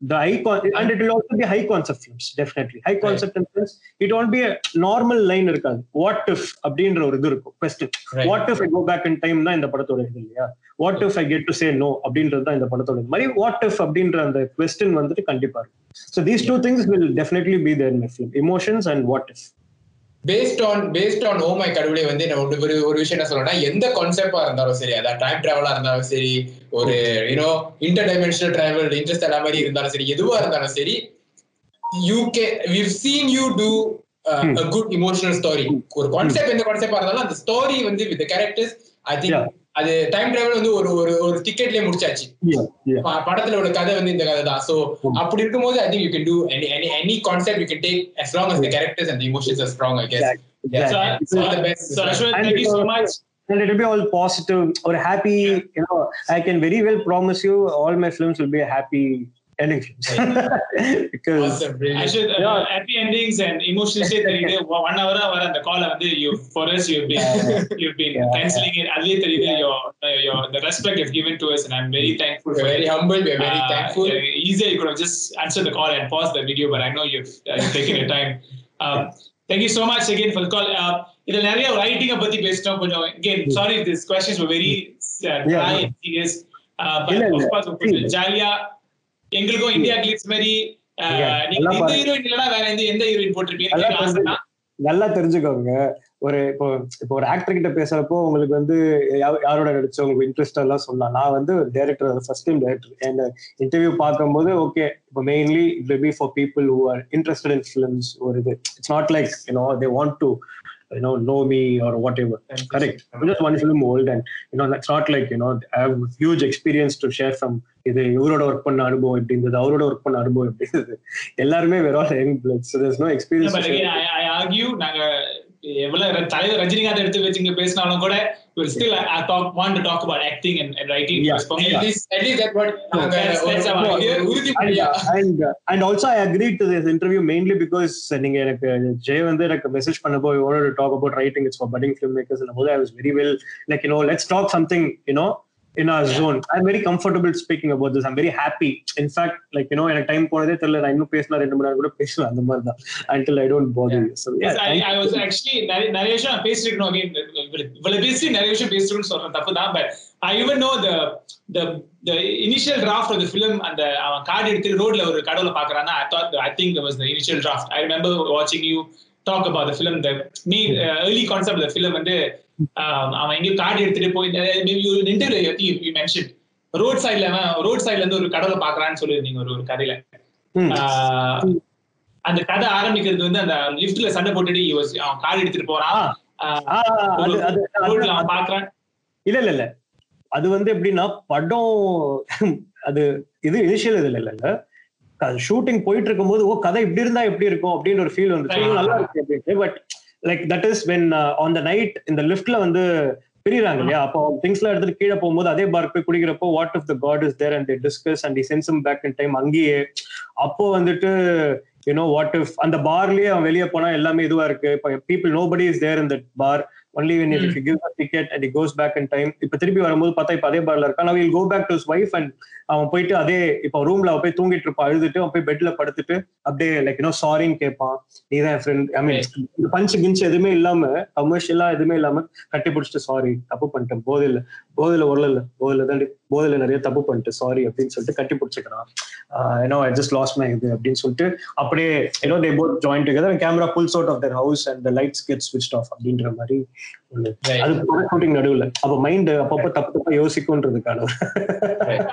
The high con- and it will also be high concept films definitely high concept sense it won't be a normal line இருக்காது what if அப்படின்ற ஒரு இது இருக்கும் Right. what if i go back in time தான் இந்த படத்தோட இது இல்லையா what if i get to say no அப்படின்றது தான் இந்த படத்தோட இது மாதிரி what if அப்படின்ற அந்த question வந்துட்டு கண்டிப்பா இருக்கும் so these two things will definitely be there in my film emotions and what if based on based on oh my கடவுளே வந்து நான் ஒரு ஒரு விஷயம் என்ன சொல்லணும்னா எந்த கான்செப்டா இருந்தாலும் சரி அதாவது டைம் டிராவலா இருந்தாலும் சரி ஒரு you know interdimensional travel interest எல்லா மாதிரி இருந்தாலும் சரி எதுவா இருந்தாலும் சரி யூ கே we've seen you do good emotional story ஒரு கான்செப்ட் எந்த கான்செப்டா இருந்தாலும் அந்த ஸ்டோரி வந்து வித் கேரக்டர்ஸ் ஐ திங்க். அது டைம் டிராவல் வந்து ஒரு ஒரு ஒரு டிக்கெட்லயே முடிச்சாச்சு yeah yeah ப- படத்துல ஒரு கதை வந்து இந்த கதை தான் சோ Hmm. அப்படி இருக்கும்போது I think you can do any any any concept you can take as long as the characters and the emotions are strong i guess Exactly. So, Exactly. so, all the best. so Ashwin, And thank you so because- much. and it will be all positive or happy you know i can very well promise you all my films will be a happy ending films because awesome brilliant Ashwin, uh, Yeah. happy endings and emotions தெரியுது one Howrah வர அந்த கால வந்து you for us you've been you've been Yeah. cancelling it அதுலயே தெரியுது your your the respect you've given to us and I'm very thankful we're for very it. humble we're very Uh, thankful uh, easier you could have just answered the call and paused the video, but I know you've, uh, you've taken your time. Um, thank you so much again for the call. Uh, இதுல நிறைய ரைட்டிங்க பத்தி பேசிட்டோம் கொஞ்சம் again sorry if these questions were very uh, Yeah, dry yeah. and serious uh, but இல்ல, of இல்ல. course கொஞ்சம் இல்ல. ஜாலியா எங்களுக்கும் இந்தியா கிளிக்ஸ் மாதிரி நல்லா இந்த பாரு. ஹீரோயின் இல்லனா வேற எந்த எந்த ஹீரோயின் போட்டிருப்பீங்க நல்லா எனக்கு ஆசைனா நல்லா தெரிஞ்சுக்கோங்க. ஒரு இப்போ இப்போ ஒரு ஆக்டர் கிட்ட பேசுறப்போ உங்களுக்கு வந்து யாரோட நடிச்ச உங்களுக்கு இன்ட்ரெஸ்ட் எல்லாம் சொல்லலாம். நான் வந்து director first time director and interview பார்க்கும்போது ஓகே இப்போ mainly it be for people who are interested in films ஒரு இது. It's not like you know they want to you know know me or whatever correct I'm just one film old and you know that's not like you know i have huge experience to share from இது இவரோட work பண்ண அனுபவம் எப்படி இருந்தது அவரோட work பண்ண அனுபவம் எப்படி இருந்தது எல்லாருமே வேற young blood so there's no experience but to again share. I, I argue நாங்க எவ்வளவு தலைவர் ரஜினிகாந்த் எடுத்து வச்சு இங்க பேசினாலும் கூட will still I, I talk want to talk about acting and, and writing Yeah. because for me at least at least that what நாங்க That's- ஒரு- that's our ஒரு idea. and, உறுதிமொழியா and and also I agreed to this interview mainly because நீங்க எனக்கு ஜெய் வந்து எனக்கு message பண்ணப்போ you wanted to talk about writing it's for budding filmmakers and போது I was very well like you know let's talk something you know in our zone. I'm very comfortable speaking about this. I'm very happy. In fact, like you know, எனக்கு time போனதே தெரியல நான் இன்னும் பேசினா ரெண்டு மணி நேரம் கூட பேசுவேன் அந்த மாதிரி தான் until I don't bother you. So yeah, I, I was actually நிறைய விஷயம் நான் பேசிருக்கணும் again இவ்வளவு பேசி நிறைய விஷயம் பேசிருக்கணும்னு சொல்றேன் தப்பு தான் but I even know the the the initial draft of the film அந்த அவன் கார்டு எடுத்து ரோட்ல ஒரு கடவுளை பாக்குறான்னா I thought I think it was the initial draft I remember watching you talk about the film the me uh, early concept of the film வந்து um, அவன் எங்கேயும் card எடுத்துட்டு போய் you, you mentioned. ரோட் சைடுல road சைடுல இருந்து ஒரு கடவுளை பாக்குறான்னு சொல்லிருந்தீங்க ஒரு ஒரு கதையில. அந்த கதை ஆரம்பிக்கிறது வந்து அந்த லிஃப்ட்ல சண்டை போட்டுட்டு அவன் கார் எடுத்துட்டு போறான். அவன் பாக்குறான் இல்ல இல்ல இல்ல. அது வந்து எப்படின்னா படம் அது இது இனிஷியல் இதுல இல்ல இல்ல ஷூட்டிங் போயிட்டு இருக்கும்போது ஓ கதை இப்படி இருந்தா எப்படி இருக்கும் அப்படின்னு ஒரு ஃபீல் வந்து. நல்லா இருக்கு but like that is when on the night இந்த லிஃப்ட்ல வந்து பிரிறாங்க இல்லையா? அப்போ திங்ஸ்லாம் எடுத்துட்டு கீழே போகும்போது அதே பார்க் போய் குடிக்கிறப்போ what if the god is there and discuss and sends them back in time அங்கேயே? அப்போ வந்துட்டு யூனோ வாட் இஃப் அந்த பார்லயே அவன் வெளியே போனா எல்லாமே இதுவா இருக்கு. இப்போ people nobody is there in that bar only when if you give a ticket and it goes back in time இப்ப திருப்பி வரும்போது பார்த்தா இப்ப அதே பார்ல இருக்கான். Will go back to his wife and அவன் போயிட்டு அதே இப்போ ரூம்ல அவன் போய் தூங்கிட்டு இருப்பான் அழுதுட்டு அவன் போய் பெட்ல படுத்துட்டு அப்படியே லைக் யூனோ சாரின்னு கேட்பான். நீதான் என் ஃப்ரெண்ட் ஐ மீன் பஞ்ச் கிஞ்ச் எதுவுமே இல்லாம கமர்ஷியலா எதுவுமே இல்லாம கட்டி பிடிச்சிட்டு சாரி தப்பு பண்ணிட்டேன். போதையில போதையில உரல போதையில தான் போதையில நிறைய தப்பு பண்ணிட்டு சாரி அப்படின்னு சொல்லிட்டு கட்டி பிடிச்சிக்கிறான். ஏன்னோ ஐ ஜஸ்ட் லாஸ் மை இது அப்படின்னு சொல்லிட்டு அப்படியே ஏன்னோ they both join together camera pulls out of their house and lights get ஸ்விட்ச் ஆஃப் அப்படின்ற மாதிரி. அது ஷூட்டிங் நடுவுல அப்ப மைண்ட் அப்பப்போ தப்பு தப்பா யோசிக்கும்ன்றதுக்கான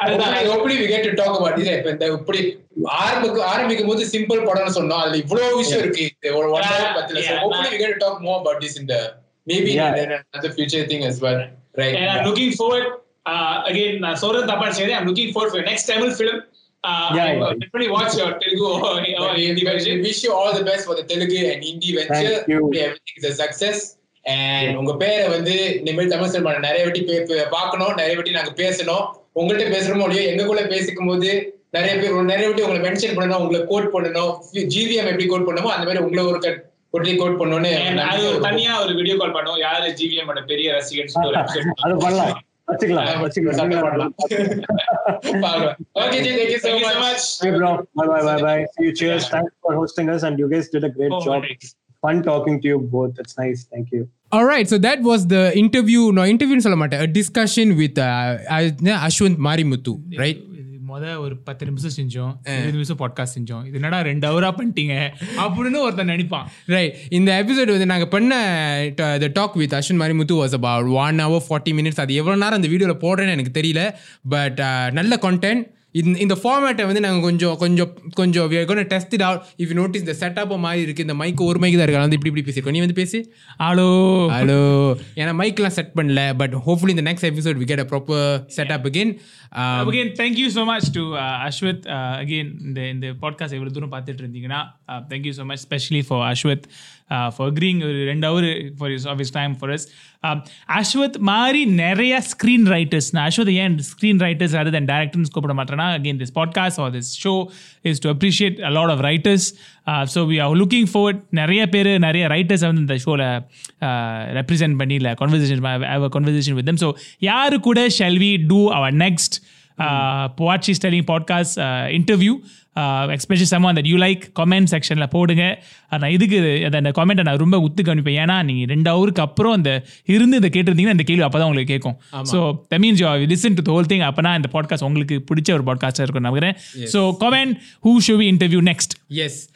அதுதான். Hopefully we get to talk about this. இப்ப இந்த இப்படி ஆரம்பிக்க ஆரம்பிக்கும் போது சிம்பிள் படம்னு சொன்னோம் அதுல இவ்வளவு விஷயம் இருக்கு இது ஒரு one hour பத்துல Yeah. to talk more about this in the maybe in Yeah. the- another future thing as well. Right. And I'm looking forward, uh, again, நான் சொல்றது தப்பா சரி I'm looking forward for your next Tamil film. Uh, Yeah, yeah. definitely watch your Telugu or, or But Hindi we version. wish you all the best for the Telugu and Hindi venture. Thank you. Everything is a success. And உங்க பேரை வந்து இனிமேல் Tamil cinema நிறைய வாட்டி பே- பே- பார்க்கணும் நிறைய வாட்டி நாங்க பேசணும் உங்கள்ட்ட பேசுறோமோ இல்லையோ எங்களுக்குள்ள பேசிக்கும் போது நிறைய பேர் நிறைய வாட்டி உங்களை மென்ஷன் பண்ணணும் உங்களை கோட் பண்ணணும் ஜிவிஎம் எப்படி கோட் பண்ணணுமோ அந்த மாதிரி உங்களை ஒரு ஒட்டி கோட் பண்ணணும்னு And அது ஒரு தனியா ஒரு வீடியோ கால் பண்ணுவோம் யாரு ஜிவிஎம் பெரிய ரசிகன் அது பண்ணலாம் வச்சுக்கலாம் வச்சுக்கலாம் okay thank you so Thank you so much. Hey bro, bye bye bye bye. See you. Cheers. Thanks for hosting us, and you guys did a great Oh, job. thanks. Fun talking to you both. It's nice. Thank you. Alright, so that was the interview. No, interview சொல்ல மாட்டேன். A discussion with uh, Ashwant Marimuthu, right? முத ஒரு பத்து நிமிஷம் செஞ்சோம். இருபது நிமிஷம் podcast செஞ்சோம். இது என்னடா ரெண்டு ஹவரா பண்ணிட்டீங்க? அப்படின்னு ஒருத்தன் நினைப்பான். ரைட் இந்த எபிசோட் வந்து நாங்கள் பண்ண the talk with Ashwin Marimuthu was about one hour forty minutes அது எவ்வளோ நேரம் அந்த வீடியோவில் போடுறேன்னு எனக்கு தெரியல. பட் நல்ல கான்டென்ட் இந்த இந்த ஃபார்மேட்டை வந்து நாங்கள் கொஞ்சம் கொஞ்சம் கொஞ்சம் test it out if notice இந்த செட்டப் மாதிரி இருக்குது இந்த மைக் ஒரு மைக் தான் இருக்கு. வந்து இப்படி இப்படி பேசியிருக்கோம். நீ வந்து பேசி. ஹலோ ஹலோ ஏன்னா மைக்லாம் செட் பண்ணல பட் ஹோப்ஃபுல்லி இந்த next episode we get a proper setup again again thank you so much to Ashwath again இந்த இந்த பாட்காஸ்ட் எவ்வளோ தூரம் பார்த்துட்டு இருந்தீங்கன்னா thank you so much specially for Ashwath for agreeing ஒரு ரெண்டு hour for his of his time for his Ashwath மாதிரி நிறைய ஸ்க்ரீன் ரைட்டர்ஸ் நான் Ashwath and screenwriters other than directors கூப்பிட மாட்டேன்னா again this podcast are this show is to appreciate a lot of writers so we are looking forward நிறைய பேர் நிறைய writers வந்து இந்த ஷோவில் ரெப்ரசென்ட் பண்ணி இல்லை conversation conversation with them so யாரு கூட shall we do our next watch is telling podcast interview especially some that you like comment செக்ஷனில் போடுங்க. நான் இதுக்கு அந்த- அந்த கமெண்ட்டை நான் ரொம்ப உத்து கவனிப்பேன். ஏன்னா நீங்கள் ரெண்டு ஹவருக்கு அப்புறம் அந்த இருந்து இதை கேட்டிருந்தீங்கன்னா இந்த கேள்வி அப்போ தான் உங்களுக்கு கேட்கும். So the means you listen to whole thing அப்போனா இந்த பாட்காஸ்ட் உங்களுக்கு பிடிச்ச ஒரு பாட்காஸ்ட்டாக இருக்கும் நம்புகிறேன். So comment who show we interview next as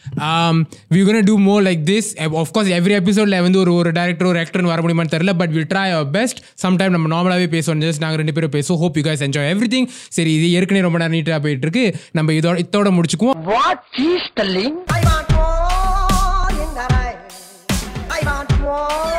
we gonna do more like this of course every எபிசோடில் வந்து ஒரு ஒரு டேரக்டர் ஒரு ஆக்டர்னு வர முடியுமான்னு தெரியல but will try our best sometime நம்ம நார்மலாகவே பேசுவோம். ஜஸ்ட் நாங்கள் ரெண்டு பேரும் பேசுவோம். Hope you guys enjoy everything சரி இது ஏற்கனவே ரொம்ப நேரம் நீட்டாக போயிட்டு இருக்கு நம்ம இதோட இதோட முடிச்சுக்குவோம். What is telling? I want more in the life. I want more.